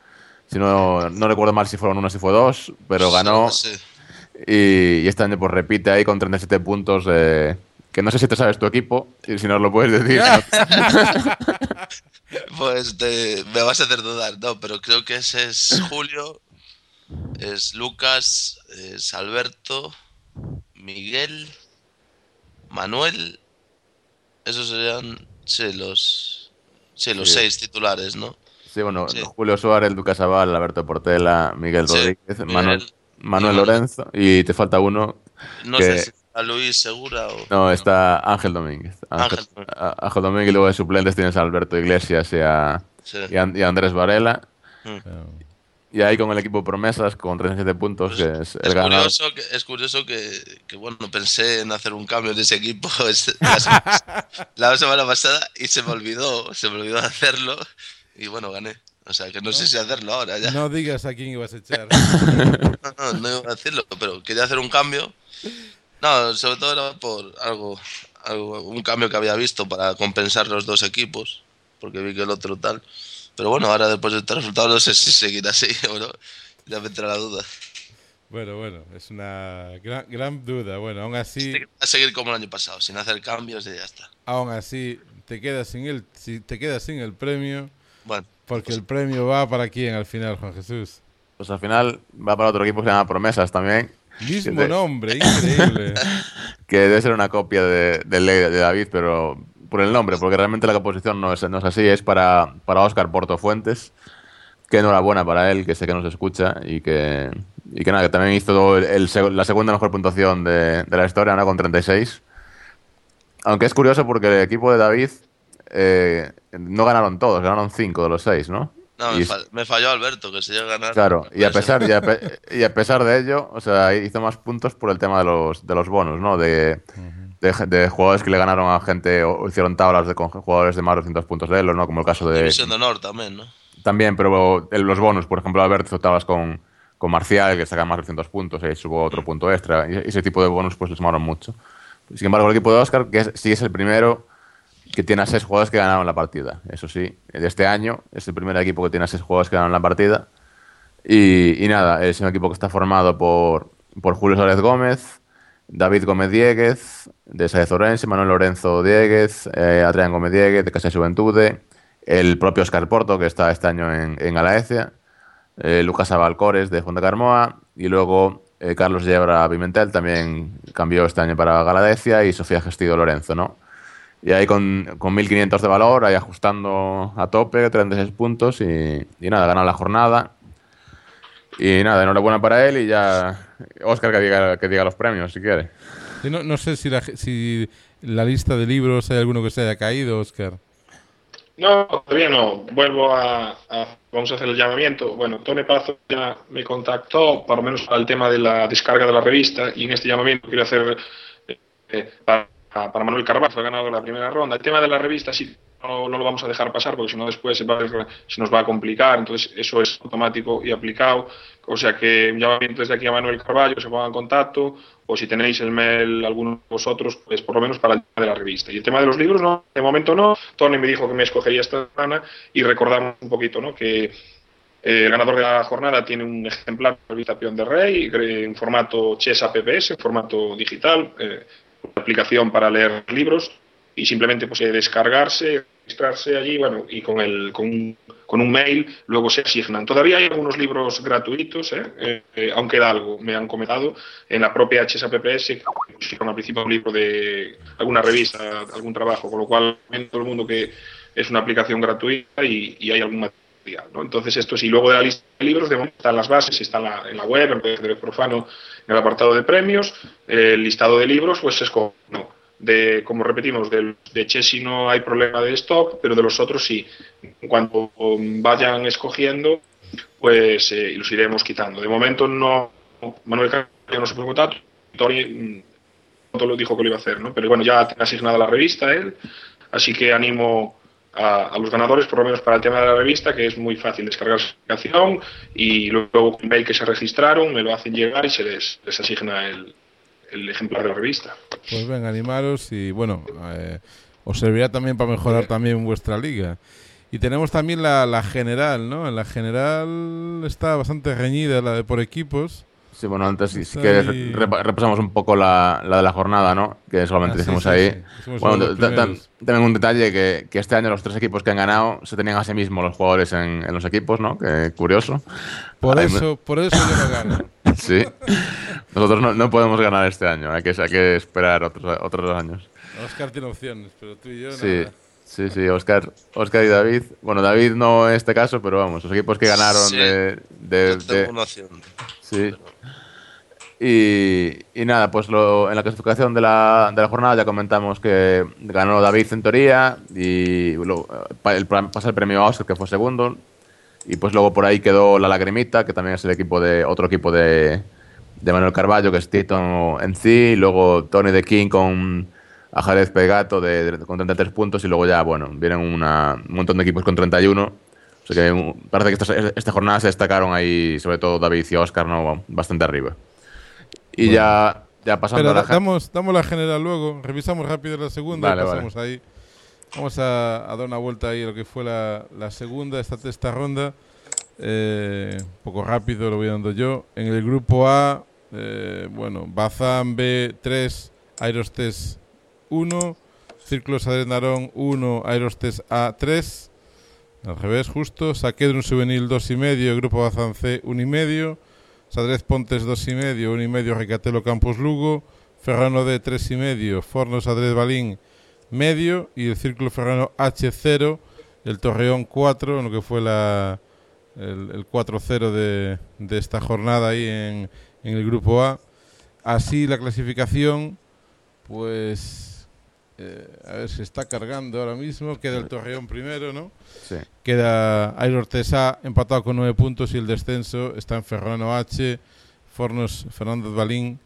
Si no, no recuerdo mal si fueron una o si fue dos, pero ganó. Sí, sí. Y, y, este año pues repite ahí con 37 puntos. Eh, que no sé si te sabes tu equipo, y si nos lo puedes decir. Pues te, me vas a hacer dudar, no, pero creo que ese es Julio, es Lucas, es Alberto, Miguel, Manuel, esos serían, sí, los, sí, los sí. seis titulares, ¿no? Sí, bueno, sí. Julio Suárez, Lucas Aval, Alberto Portela, Miguel Rodríguez, Manuel, Miguel, Manuel Lorenzo, y te falta uno. No que... sé si a Luis Segura o... No, está Ángel Domínguez. Ángel, Ángel. Ángel Domínguez y luego de suplentes tienes a Alberto Iglesias y a, sí. y a, y a Andrés Varela. Mm. Y ahí con el equipo promesas, con 37 puntos, Pues que es el es, ganador. curioso que, es curioso que, que, bueno, pensé en hacer un cambio de ese equipo este- la, semana, la semana pasada y se me olvidó, se me olvidó hacerlo y bueno, gané. O sea, que no sé si hacerlo ahora ya. No digas a quién ibas a echar. No, no, no iba a decirlo, pero quería hacer un cambio. No, sobre todo era por algo, algo, un cambio que había visto para compensar los dos equipos, porque vi que el otro tal. Pero bueno, ahora después de este resultado no sé si seguir así o no. Ya me entra la duda. Bueno, bueno, es una gran, gran duda. Bueno, aún así, A seguir como el año pasado, sin hacer cambios y ya está. aún así te quedas sin el, si te quedas sin el premio, Bueno, porque el premio va para quién al final, Juan Jesús. Pues al final va para otro equipo que se llama Promesas también, Mismo de- nombre, increíble. que debe ser una copia de, de Ley de David, pero por el nombre, porque realmente la composición no es, no es así, es para, para Oscar Portofuentes, que enhorabuena para él, que sé que nos escucha y que, y que nada, que también hizo todo el- el seg- la segunda mejor puntuación de, de la historia, ¿no? con 36. Aunque es curioso porque el equipo de David eh, no ganaron todos, ganaron 5 de los 6, ¿no? no, Y me, es- fa- me falló Alberto, que se llega a ganar. Claro, y a Puede pesar, ser. y a, pe- y a pesar de ello, o sea, hizo más puntos por el tema de los, de los bonos, ¿no? De, de, de jugadores que le ganaron a gente o hicieron tablas de con jugadores de más de 200 puntos de él, ¿no? Como el caso de... División de honor también, ¿no? También, pero el- los bonus, por ejemplo, Albert hizo tablas con, con Marcial, que saca más de 200 puntos, y subo otro punto extra, y ese tipo de bonus pues le sumaron mucho. Sin embargo, el equipo de Oscar, que es- sí es el primero que tiene a seis jugadores que ganaron la partida. Eso sí, de este año es el primer equipo que tiene a seis jugadores que ganaron la partida. Y, y nada, es un equipo que está formado por, por Julio Suárez Gómez, David Gómez Dieguez, de Saez Orense, Manuel Lorenzo Dieguez, eh, Adrián Gómez Dieguez, de Casa de Juventude, el propio Oscar Porto, que está este año en, en eh, Lucas Abalcores, de Fonte Carmoa, y luego eh, Carlos Yebra Pimentel, también cambió este año para Galaecia, y Sofía Gestido Lorenzo, ¿no? Y ahí con, con 1.500 de valor, ahí ajustando a tope, 36 puntos, y, y nada, ganó la jornada. Y nada, enhorabuena para él y ya Oscar que diga, que diga los premios si quiere. Sí, no, no sé si la, si la lista de libros hay alguno que se haya caído, Oscar. No, todavía no. Vuelvo a, a- Vamos a hacer el llamamiento. Bueno, Tony Pazo ya me contactó, por lo menos para el tema de la descarga de la revista, y en este llamamiento quiero hacer eh, para, para Manuel Carvalho, ha ganado la primera ronda. El tema de la revista sí no, no lo vamos a dejar pasar, porque si no después se, va se nos va a complicar. Entonces, eso es automático y aplicado. O sea que un llamamiento desde aquí a Manuel Carballo, se ponga en contacto, o si tenéis el mail alguno de vosotros, pues por lo menos para el tema de la revista. Y el tema de los libros, no, de momento no. Tony me dijo que me escogería esta semana y recordamos un poquito, ¿no? Que eh, el ganador de la jornada tiene un ejemplar de la revista de Rey eh, en formato Chesa PPS, en formato digital, eh, aplicación para leer libros y simplemente pues descargarse, registrarse allí, bueno, y con el con, un- con un mail luego se asignan. Todavía hay algunos libros gratuitos, ¿eh? Eh, eh, aún queda algo, me han comentado, en la propia HSAPPS, que pusieron al principio un libro de alguna revista, algún trabajo, con lo cual todo el mundo que es una aplicación gratuita y, y hay algún material, ¿no? Entonces esto sí, luego de la lista de libros, de momento están las bases, está en la, en la web, en PDF Profano, en el apartado de premios, el listado de libros, pues es como, no, de, como repetimos, del, de Chessy no hay problema de stock, pero de los otros sí. Cuando vayan escogiendo, pues eh, los iremos quitando. De momento no, Manuel Carrillo no se Tony mm, pronto lo dijo que lo iba a hacer, ¿no? Pero bueno, ya tiene asignada la revista él, así que animo a, los ganadores, por lo menos para el tema de la revista, que es muy fácil descargar su aplicación y luego con mail que se registraron me lo hacen llegar y se les asigna el, el ejemplar de la revista. Pues ven, animaros y bueno, eh, os servirá también para mejorar también vuestra liga. Y tenemos también la, la general, ¿no? En la general está bastante reñida la de por equipos. Sí, bueno, antes si, si Está quieres ahí. repa- repasamos un poco la, la de la jornada, ¿no? Que solamente Ah, sí, dijimos sí, ahí. sí. Bueno, también un detalle que, que este año los tres equipos que han ganado se tenían a sí mismos los jugadores en, en los equipos, ¿no? Que curioso. Por Ay, eso, por eso yo no gano. Sí. Nosotros no, no podemos ganar este año, hay que, hay que esperar otros, otros dos años. Oscar tiene opciones, pero tú y yo Sí, nada. sí, sí, Oscar, Oscar y David. Bueno, David no en este caso, pero vamos, los equipos que ganaron Sí. de, de- Yo de- tengo una opción. Sí. Y, y nada, pues lo, en la clasificación de la, de la jornada ya comentamos que ganó David en teoría y lo- el, pasa el premio a Oscar, que fue segundo. Y pues luego por ahí quedó la Lagrimita, que también es el equipo de otro equipo de, de Manuel Carballo, que es Tito en sí, y luego Tony de King con Ajarez Pegato de, con 33 puntos, y luego ya, bueno, vienen una, un montón de equipos con 31. O sea que parece que esta, esta jornada se destacaron ahí, sobre todo David y Oscar, ¿no? bastante arriba. Y ya, ya pasando Pero a la da- damos, damos la general luego, revisamos rápido la segunda Vale, y pasamos ahí. Vamos a, a dar una vuelta ahí a lo que fue la, la segunda, esta, esta ronda. Eh, un poco rápido lo voy dando yo. En el grupo A, eh, bueno, Bazán B3, Aerostes 1, Círculo Sadret Narón 1, Aerostes A3. Al revés, justo. Saquedron Juvenil 2,5, Grupo Bazán C 1,5. Sadrez Pontes 2,5, 1,5 Recatelo Campos Lugo. Ferrano D 3,5, Forno Sadrez Balín medio. Y el Círculo Ferrano H0, el Torreón 4, en lo que fue la, el, el 4-0 de, de esta jornada ahí en, en el grupo A. Así la clasificación, pues eh, a ver si está cargando ahora mismo. Queda el Torreón primero, ¿no? Sí. Queda Air Ortesa empatado con 9 puntos y el descenso está en Ferrano H, Fornos Fernández Balín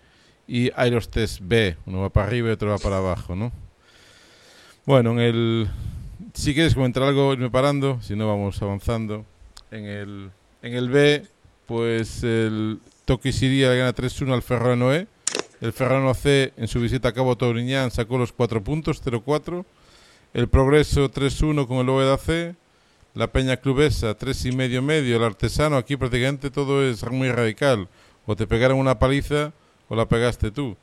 y Aerostes B. Uno va para arriba y otro va para abajo, ¿no? Bueno, en el... Si quieres comentar algo, irme parando, si no vamos avanzando. En el, en el B, pues el Toquisiría le gana 3-1 al Ferrano E. El Ferrano C en su visita a Cabo Tobriñán sacó los 4 puntos, 0-4. El Progreso 3-1 con el Oveda C. La Peña Clubesa 3 y medio medio. El Artesano aquí prácticamente todo es muy radical. O te pegaron una paliza o la pegaste tú.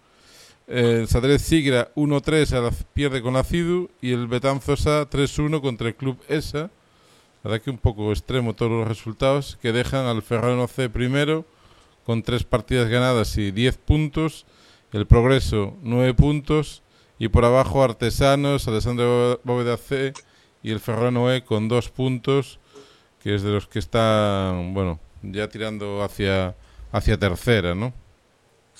El Sadrez Sigra 1-3 a la- pierde con la y el Betanzosa 3-1 contra el Club ESA. La verdad que un poco extremo todos los resultados que dejan al Ferrano C primero con tres partidas ganadas y 10 puntos. El Progreso 9 puntos y por abajo Artesanos, Alessandro Bóveda C y el Ferrano E con dos puntos, que es de los que están, bueno, ya tirando hacia, hacia tercera, ¿no?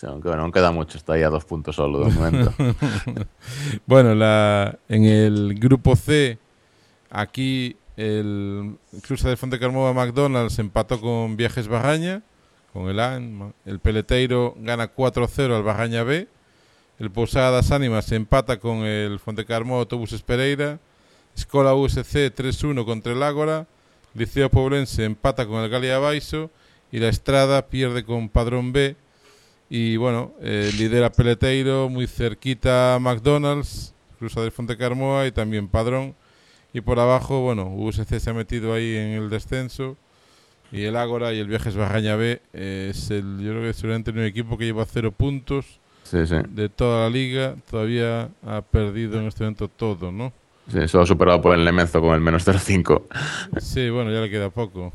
No queda mucho, está ahí a dos puntos solo de momento. Bueno, la, en el grupo C, aquí el Club de Fonte Carmova McDonald's empató con Viajes Barraña, con el A. El Peleteiro gana 4-0 al Barraña B. El Posadas Ánimas empata con el Fonte Carmova Autobuses Pereira. Escola USC 3-1 contra el Ágora. Liceo Poblense empata con el Galia Baiso. Y la Estrada pierde con Padrón B. Y bueno, eh, lidera Peleteiro, muy cerquita McDonald's, Cruza del Fonte Carmoa y también Padrón. Y por abajo, bueno, USC se ha metido ahí en el descenso. Y el Ágora y el Viajes Barraña B eh, es el, yo creo que es seguramente un equipo que lleva cero puntos Sí, sí. de toda la liga. Todavía ha perdido en este momento todo, ¿no? Sí, solo superado por el Lemenzo con el menos 0,5. Sí, bueno, ya le queda poco.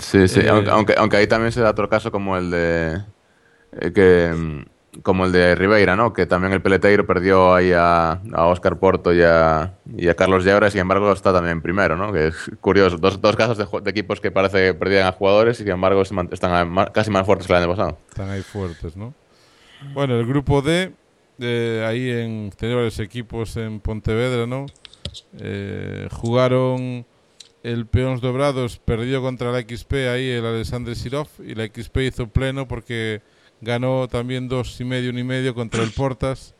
Sí, sí, Eh, aunque, aunque, aunque ahí también se da otro caso como el de. Eh, que, mm, como el de Ribeira, ¿no? Que también el Peleteiro perdió ahí a, Oscar Porto y a, y a Carlos Llebra, y sin embargo está también primero, ¿no? Que es curioso. Dos, dos casos de, equipos que parece que perdían a jugadores y sin embargo están casi más fuertes que el año pasado. Están ahí fuertes, ¿no? Bueno, el grupo D, eh, ahí en tenía varios equipos en Pontevedra, ¿no? Eh, jugaron el Peones Dobrados, perdió contra la XP ahí el Alexander Sirov y la XP hizo pleno porque ganó también dos y medio, un y medio contra el Portas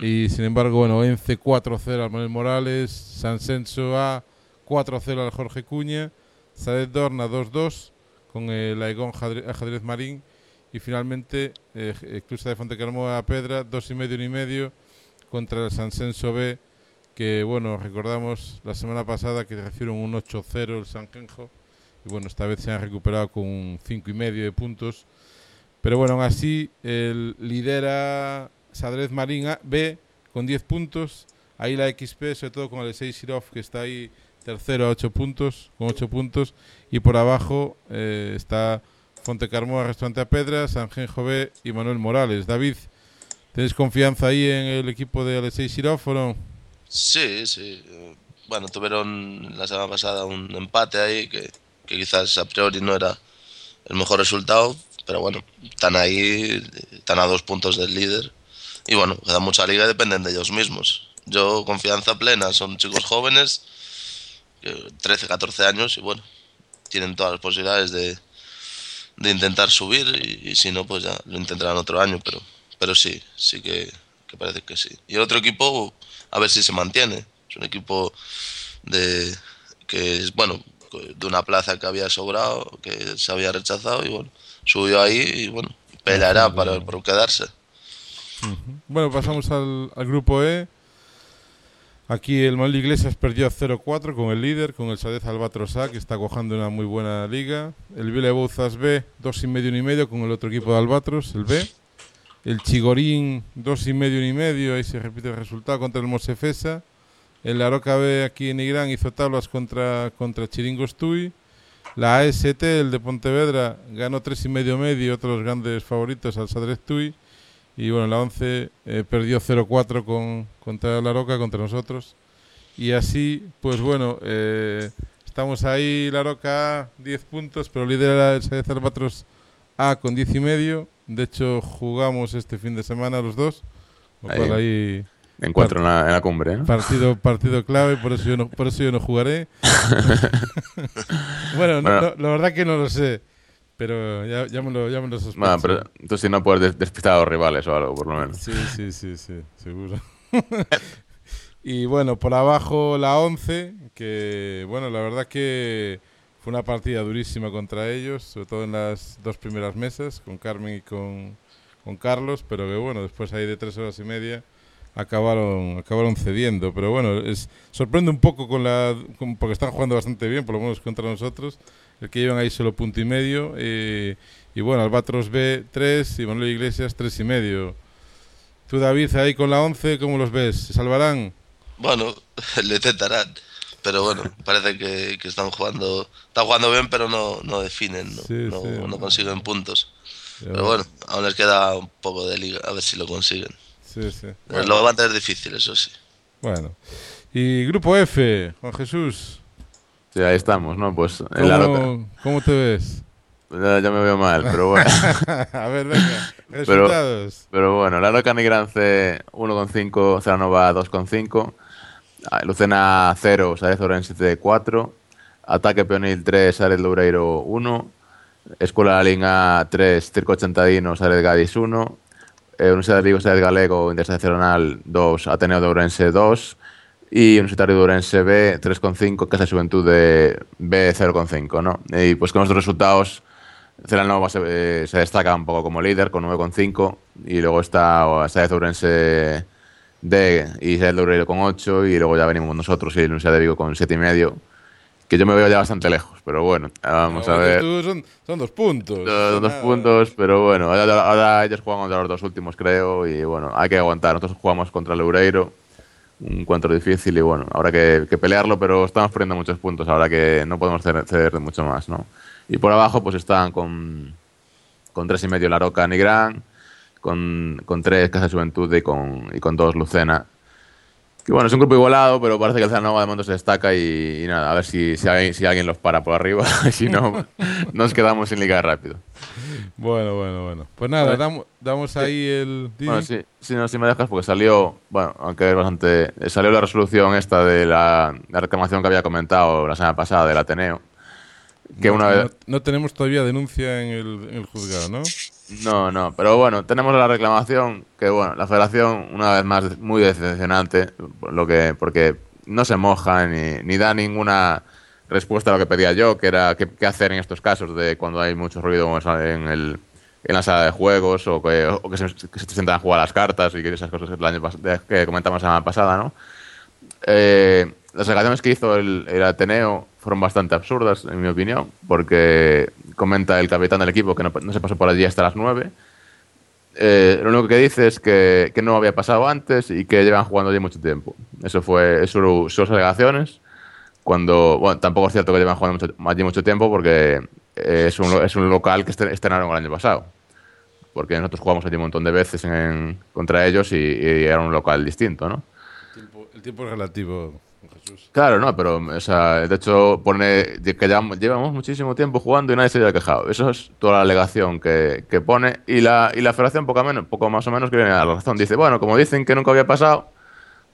y sin embargo, bueno, Ence 4-0 al Manuel Morales, San Censo A 4-0 al Jorge Cuña, Sadet Dorna 2-2 con el Aigón Ajedrez Marín y finalmente eh, eh, Clusa de Fontecarmoa Pedra, dos y medio, un y medio contra el San Censo B, que bueno, recordamos la semana pasada que recibieron un 8-0 el San Genjo y bueno, esta vez se han recuperado con un cinco y medio de puntos. Pero bueno, aún así el lidera Sadrez Marín B con 10 puntos. Ahí la XP, sobre todo con Alexei Sirov, que está ahí tercero a 8 puntos, con 8 puntos. Y por abajo eh, está Fonte Carmoa, Restaurante a Pedra, San Genjo B y Manuel Morales. David, ¿tienes confianza ahí en el equipo de Alexei Sirov o no? Sí, sí. Bueno, tuvieron la semana pasada un empate ahí que, que quizás a priori no era el mejor resultado, pero bueno, están ahí, están a dos puntos del líder. Y bueno, queda mucha liga y dependen de ellos mismos. Yo, confianza plena, son chicos jóvenes, que 13, 14 años, y bueno, tienen todas las posibilidades de, de intentar subir y, si no, pues ya lo intentarán otro año, pero, pero sí, sí que, que parece que sí. Y el otro equipo, a ver si se mantiene. Es un equipo de que es, bueno, de una plaza que había sobrado, que se había rechazado y bueno, subió ahí y bueno, peleará para, para quedarse. Bueno, pasamos al, al grupo E. Aquí el Manuel Iglesias perdió 0-4 con el líder, con el Sadez Albatrosa, que está cojando una muy buena liga. El Vile Bouzas B, 2,5 y medio con el otro equipo de Albatros, el B. El Chigorín, 2,5 y medio, ahí se repite el resultado contra el Mosefesa. El Aroca B aquí en Irán hizo tablas contra, contra Chiringos Tui. La AST, el de Pontevedra, ganó 3,5 medio medio, otros grandes favoritos al Sadrez Tui. Y bueno, la 11 eh, perdió 0-4 con, contra la Roca, contra nosotros. Y así, pues bueno, eh, estamos ahí, la Roca 10 puntos, pero lidera el Sadez Albatros A con 10 y medio. De hecho, jugamos este fin de semana los dos. Lo Ahí. cual ahí Encuentro en la, en la cumbre. ¿no? partido partido clave, por eso yo no, por eso yo no jugaré. bueno, no- Bueno. no, la verdad que no lo sé, pero ya, ya me lo, ya me lo sospecho. Pero si no puedes des- despistar a los rivales o algo, por lo menos. Sí, sí, sí, sí, seguro. y bueno, por abajo la 11, que bueno, la verdad que fue una partida durísima contra ellos, sobre todo en las dos primeras mesas, con Carmen y con, con Carlos, pero que bueno, después ahí de tres horas y media acabaron acabaron cediendo. Pero bueno, es sorprende un poco con la con- porque están jugando bastante bien, por lo menos contra nosotros, el que llevan ahí solo punto y medio. eh, y bueno, Albatros B 3 y Manuel Iglesias 3 y medio. Tú, David, ahí con la 11, ¿cómo los ves? ¿Se salvarán? Bueno, lo intentarán. Pero bueno, parece que, que están jugando están jugando bien, pero no, no definen, no, Sí, no, sí. no consiguen puntos. Pero bueno, aún les queda un poco de liga, a ver si lo consiguen. Sí, sí. Lo van a tener difícil, eso sí. Bueno. Y grupo F, Juan Jesús. Sí, ahí estamos, ¿no? Pues en la roca. ¿Cómo, cómo te ves? Ya, ya me veo mal, pero bueno. A ver, venga, resultados. Pero bueno, la Roca Nigrance 1,5, Celanova 2,5, ah, Lucena 0, Saez Orense 4, Ataque Peonil 3, Saez Loureiro 1, Escuela Linga 3, Circo Ochentadino, Saez Gadis 1, eh, Universidad de Saez Galego, Internacional 2, Ateneo de Ourense 2 y Universitario de Ourense B 3,5, Casa de Juventud de B 0,5, ¿no? Y pues con estos resultados Celanova se, eh, se destaca un poco como líder con 9,5 y luego está Saez Ourense D y Saez Loureiro con 8 y luego ya venimos nosotros y la Universidad de Vigo con 7,5 que yo me veo ya bastante lejos, pero bueno, vamos a ver. son, son dos puntos. Dos, dos Nada. puntos, pero bueno, ahora, ahora ellos juegan contra los dos últimos, creo, y bueno, hay que aguantar. Nosotros jugamos contra el Loureiro, un encuentro difícil, y bueno, habrá que, que pelearlo, pero estamos perdiendo muchos puntos, ahora que no podemos ceder, de mucho más, ¿no? Y por abajo, pues están con, con tres y medio La Roca Nigrán, con, con tres Casa Juventud y con, y con dos Lucena. Que bueno, es un grupo igualado, pero parece que el Zanova de momento se destaca y, y nada, a ver si, si, alguien, si alguien los para por arriba, si no, nos quedamos sin liga rápido. Bueno, bueno, bueno. Pues nada, damos, damos ahí el... Bueno, sí, sí, no, si me dejas, porque salió, bueno, aunque es bastante. eh, Salió la resolución esta de la, la reclamación que había comentado la semana pasada del Ateneo. Que no, una vez. no, no tenemos todavía denuncia en el, en el juzgado, ¿no? No, no, pero bueno, tenemos la reclamación que, bueno, la federación, una vez más, muy decepcionante, lo que, porque no se moja ni, ni da ninguna respuesta a lo que pedía yo, que era qué, hacer en estos casos de cuando hay mucho ruido en, el, en la sala de juegos o que, se, que sientan a jugar las cartas y que esas cosas que, el año que comentamos la semana pasada, ¿no? Eh, las alegaciones que hizo el, el Ateneo fueron bastante absurdas, en mi opinión, porque comenta el capitán del equipo que no, no se pasó por allí hasta las 9. Eh, lo único que dice es que, que no había pasado antes y que llevan jugando allí mucho tiempo. Eso fue eso sus alegaciones. Cuando, bueno, tampoco es cierto que llevan jugando mucho- allí mucho tiempo porque eh, es, un, es un local que estrenaron el año pasado. Porque nosotros jugamos allí un montón de veces en- contra ellos y, y era un local distinto, ¿no? El tiempo, el tiempo es relativo, Claro, no, pero o sea, de hecho pone que llevamos, llevamos muchísimo tiempo jugando y nadie se haya quejado. Eso es toda la alegación que, que pone y la, y la federación poco, menos, poco más o menos que viene a la razón. Dice, bueno, como dicen que nunca había pasado,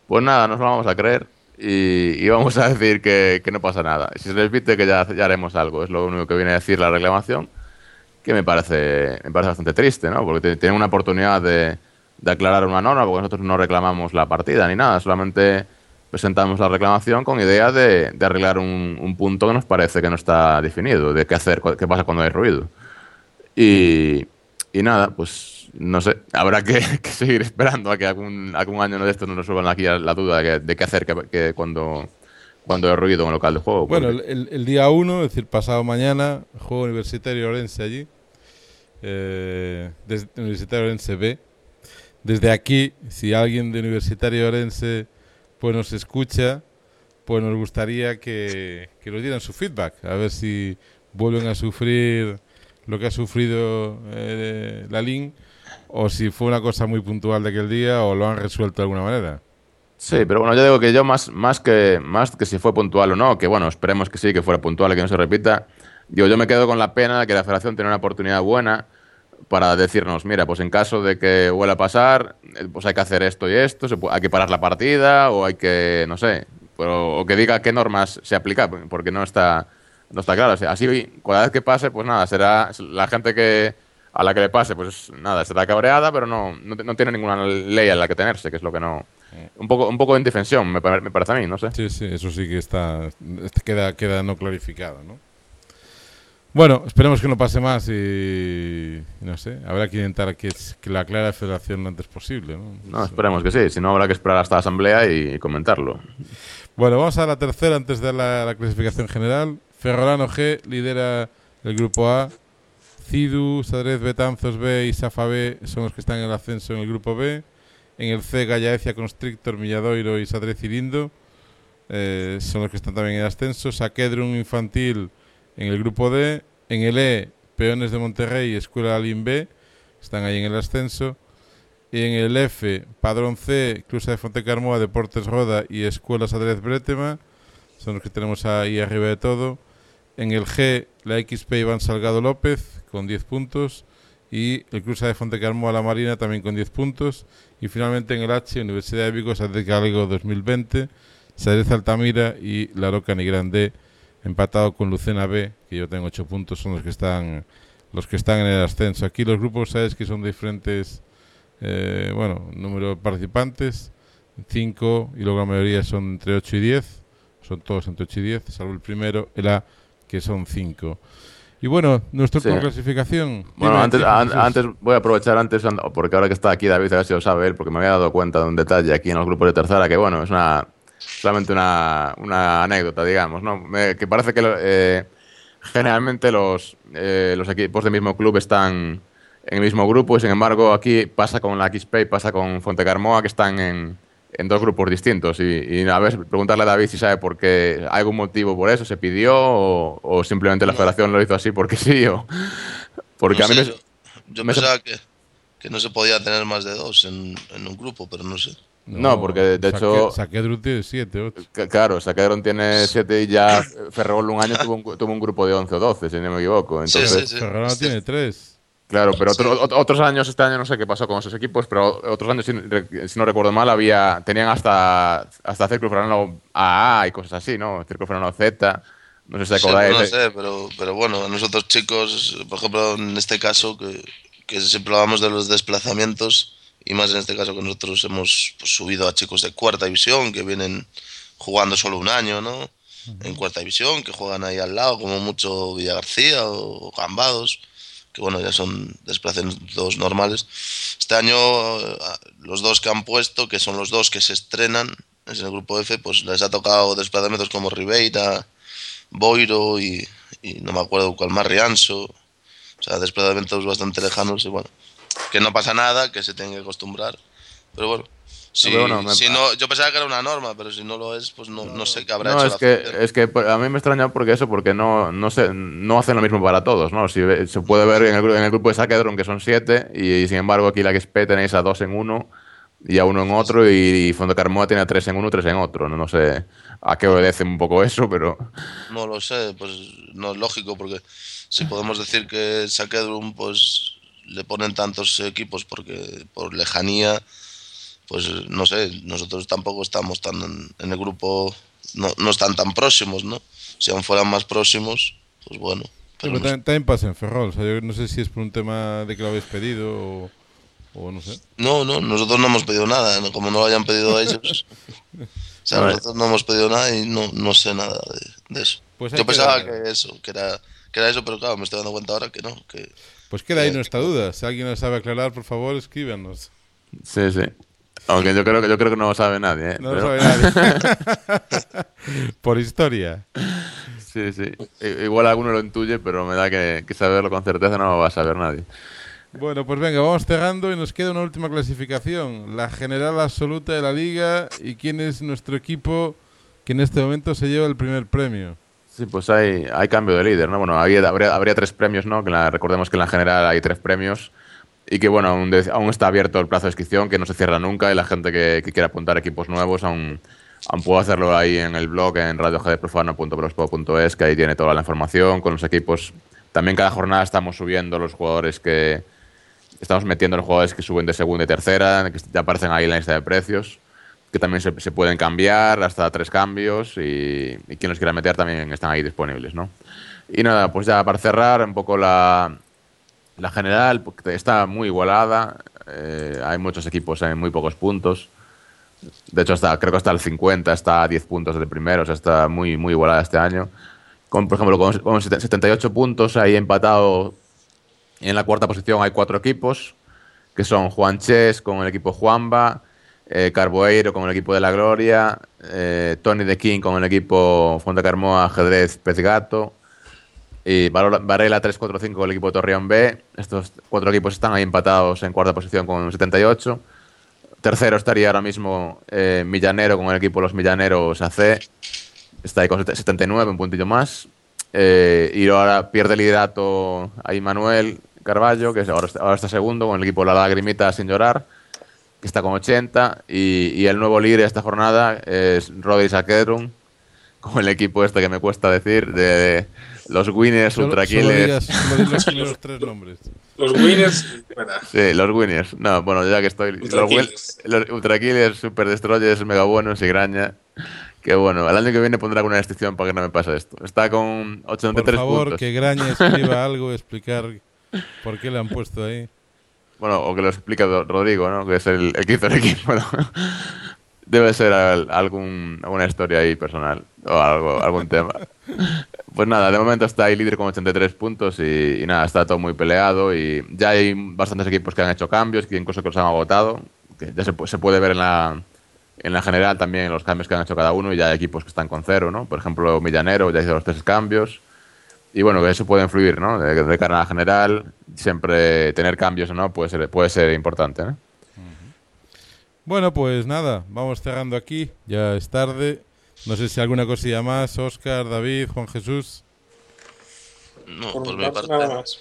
pues nada, nos lo vamos a creer y, vamos a decir que, no pasa nada. Si se repite, que ya, ya haremos algo. Es lo único que viene a decir la reclamación, que me parece, me parece bastante triste, ¿no? Porque tienen una oportunidad de, de aclarar una norma, porque nosotros no reclamamos la partida ni nada, solamente presentamos la reclamación con idea de, de arreglar un, un, punto que nos parece que no está definido, de qué hacer, qué pasa cuando hay ruido. Y, y nada, pues no sé, habrá que, seguir esperando a que algún, algún año de esto nos resuelvan aquí la duda de, qué hacer que, cuando, cuando hay ruido en el local de juego. Bueno, el, el, día 1, es decir, pasado mañana, juego universitario Orense allí, eh, desde Universitario Orense B. Desde aquí, si alguien de Universitario Orense pues nos escucha, pues nos gustaría que, nos dieran su feedback, a ver si vuelven a sufrir lo que ha sufrido eh, la LIN o si fue una cosa muy puntual de aquel día o lo han resuelto de alguna manera. Sí, pero bueno, yo digo que yo más, más, que, más que si fue puntual o no, que bueno, esperemos que sí, que fuera puntual y que no se repita, digo, yo me quedo con la pena de que la federación tiene una oportunidad buena para decirnos, mira, pues en caso de que vuelva a pasar, eh, pues hay que hacer esto y esto, hay que parar la partida o hay que, no sé, pero, o que diga qué normas se aplican, porque no está, no está claro. así, cada vez que pase, pues nada, será la gente que a la que le pase, pues nada, será cabreada, pero no, no, tiene ninguna ley a la que tenerse, que es lo que no... Un poco, un poco de indefensión, me, me parece a mí, no sé. Sí, sí, eso sí que está, queda, queda no clarificado, ¿no? Bueno, esperemos que no pase más y, no sé, habrá que intentar que, que la aclare federación lo antes posible. ¿no? no, esperemos que sí, si no habrá que esperar hasta la asamblea y comentarlo. Bueno, vamos a la tercera antes de la, clasificación general. Ferrolano G lidera el grupo A. Cidu, Sadrez, Betanzos B y Safa B son los que están en el ascenso en el grupo B. En el C, Gallaecia, Constrictor, Milladoiro y Sadrez y Lindo eh, son los que están también en el ascenso. Saquedrum Infantil en el grupo D, en el E, Peones de Monterrey y Escuela Alin B, están ahí en el ascenso. Y en el F, Padrón C, Clusa de Fontecarmoa, Deportes Roda y Escuela Sadrez Bretema, son los que tenemos ahí arriba de todo. En el G, la XP Iván Salgado López, con 10 puntos. Y el Clusa de Fontecarmoa La Marina también con 10 puntos. Y finalmente en el H, Universidad de Vigo, Sadrez Galego 2020, Sadrez Altamira y La Roca Nigrande empatado con Lucena B, que yo tengo 8 puntos, son los que están los que están en el ascenso. Aquí los grupos, sabes que son diferentes, eh, bueno, número de participantes, 5 y luego la mayoría son entre 8 y 10, son todos entre 8 y 10, salvo el primero, el A, que son 5. Y bueno, nuestra clasificación. Bueno, antes, antes voy a aprovechar antes, porque ahora que está aquí David, a ver si lo sabe él, porque me había dado cuenta de un detalle aquí en los grupos de tercera, que bueno, es una solamente una, una anécdota, digamos, ¿no? que parece que eh, generalmente los, eh, los equipos del mismo club están en el mismo grupo y sin embargo aquí pasa con la XP y pasa con Fontecarmoa que están en, en dos grupos distintos y, a ver, preguntarle a David si sabe por qué, ¿hay algún motivo por eso? ¿Se pidió o, simplemente la federación lo hizo así porque sí? O, porque a mí yo, pensaba que, que, no se podía tener más de dos en, en un grupo, pero no sé. No, porque de hecho. Saquedron tiene 7, 8. Claro, Saquedron tiene 7 y ya Ferrol un año tuvo un, tuvo un, grupo de 11 o 12, si no me equivoco. Entonces, sí, Ferrol tiene 3. Claro, pero otros años, este año no sé qué pasó con esos equipos, pero otros años, si, no recuerdo mal, había tenían hasta, hasta Círculo Ferrano AA y cosas así, ¿no? Círculo Ferrano Z. No sé si acordáis. no sé, pero, pero bueno, nosotros chicos, por ejemplo, en este caso, que, que siempre hablamos de los desplazamientos y más en este caso que nosotros hemos pues, subido a chicos de cuarta división que vienen jugando solo un año, ¿no? En cuarta división, que juegan ahí al lado, como mucho Villa García o Gambados, que bueno, ya son desplazamientos normales. Este año, eh, los dos que han puesto, que son los dos que se estrenan, en el grupo F, pues les ha tocado desplazamientos como Ribeira, Boiro y, y no me acuerdo cuál más, Rianso. O sea, desplazamientos bastante lejanos y bueno, que no pasa nada, que se tiene que acostumbrar. Pero bueno, si, si no, yo pensaba que era una norma, pero si no lo es, pues no, no sé qué habrá no, hecho. Es que, es que a mí me extraña porque eso, porque no, no, se, no hacen lo mismo para todos, ¿no? Si, se puede ver en el, en el grupo de Saquedron que son siete y, sin embargo aquí la que XP tenéis a dos en uno y a uno en otro y, Fondo Carmoa tiene a tres en uno, tres en otro. No, no sé a qué obedece un poco eso, pero... No lo sé, pues no es lógico porque si podemos decir que Saquedron pues le ponen tantos equipos porque por lejanía, pues no sé, nosotros tampoco estamos tan en, en el grupo, no, no están tan próximos, ¿no? Si aún fueran más próximos, pues bueno. Sí, Pero pero no también, también pasa en Ferrol. O sea, yo no sé si es por un tema de que lo habéis pedido o, o no sé. No, no, nosotros no hemos pedido nada, ¿no? como no lo hayan pedido ellos. o sea, Vale. nosotros no hemos pedido nada y no, no sé nada de, de eso. Pues Yo que pensaba dar- que eso, que era, que era eso, pero claro, me estoy dando cuenta ahora que no. Que... Pues queda ahí nuestra duda. Si alguien lo sabe aclarar, por favor, escríbanos. Sí, sí. Aunque yo creo que yo creo que no lo sabe nadie, ¿eh? No lo Pero- sabe nadie. por historia. Sí, sí. Igual alguno lo intuye, pero me da que, que saberlo con certeza no lo va a saber nadie. Bueno, pues venga, vamos cerrando y nos queda una última clasificación. La general absoluta de la liga y quién es nuestro equipo que en este momento se lleva el primer premio. Sí, pues hay, cambio de líder, ¿no? Bueno, habría, habría tres premios, ¿no? Recordemos que en la general hay tres premios y que, bueno, aún, de- aún está abierto el plazo de inscripción, que no se cierra nunca y la gente que, que quiera apuntar equipos nuevos aún, aún puede hacerlo ahí en el blog, en radiohdprofano.blogspot.es, que ahí tiene toda la información con los equipos. También cada jornada estamos subiendo los jugadores que... Estamos metiendo los jugadores que suben de segunda y tercera, que aparecen ahí en la lista de precios que también se, se pueden cambiar hasta tres cambios y, y quien los quiera meter también están ahí disponibles, ¿no? Y nada, pues ya para cerrar un poco la, la general, está muy igualada, eh, hay muchos equipos en muy pocos puntos, de hecho hasta, creo que hasta el 50 está a 10 puntos de primero, o sea, está muy, muy igualada este año. Con, por ejemplo, con, con 78 puntos ahí empatado en la cuarta posición hay cuatro equipos, que son Juan Ches con el equipo Juanba, eh, Carboeiro con el equipo de la Gloria, eh, Tony de King con el equipo Fonda Carmoa, Ajedrez Pez Gato y Varela 345 con el equipo Torreón B. Estos cuatro equipos están ahí empatados en cuarta posición con 78. Tercero estaría ahora mismo eh, Millanero con el equipo Los Millaneros AC. Está ahí con set- 79, un puntillo más. Y ahora pierde liderato ahí Manuel Carballo, que ahora, está- ahora está segundo con el equipo La Lagrimita sin llorar, que está con 80. Y, y el nuevo líder esta jornada es Rodri Sakedrum, con el equipo este que me cuesta decir, de los Winners, Solo, Ultra solo Killers. digas- solo di los tres nombres. Los winners. Sí, los Winners. No, bueno, ya que estoy. Ultra los, los Ultra Killers, Super Destroyers, Mega Buenos y Graña. Que bueno, el año que viene pondré alguna restricción para que no me pase esto. Está con 83 Por favor, puntos. que Graña escriba algo, explicar por qué le han puesto ahí. Bueno, o que lo explique Do- Rodrigo, ¿no? Que es el, el que el equipo, ¿no? Debe ser al- algún, alguna historia ahí personal o algo, algún tema. Pues nada, de momento está ahí líder con 83 puntos y, y nada, está todo muy peleado y ya hay bastantes equipos que han hecho cambios, que incluso que los han agotado, ya se, se puede ver en la, en la general también los cambios que han hecho cada uno y ya hay equipos que están con cero, ¿no? Por ejemplo, Millanero ya hizo los tres cambios y bueno, que eso puede influir, ¿no? De, de cara a la general, siempre tener cambios o no puede ser, puede ser importante, ¿no? Bueno, pues nada, vamos cerrando aquí. Ya es tarde. No sé si alguna cosilla más. Oscar, David, Juan Jesús. No, Por por mi mi parte, parte. nada más.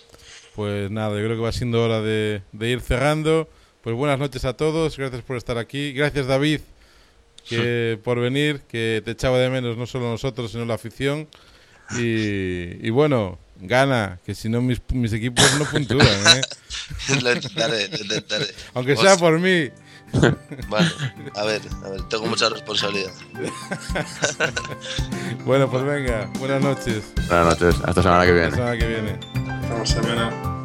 Pues nada, yo creo que va siendo hora de, de ir cerrando. Pues buenas noches a todos. Gracias por estar aquí. Gracias, David, que por venir, que te echaba de menos no solo nosotros, sino la afición. Y, y bueno, gana, que si no mis, mis equipos no puntúan, ¿eh? lo intentaré, lo intentaré. Aunque sea por mí. Bueno, a ver, a ver, tengo mucha responsabilidad. Bueno, pues venga, buenas noches. Buenas noches, hasta semana que La viene. semana que viene. Hasta la semana.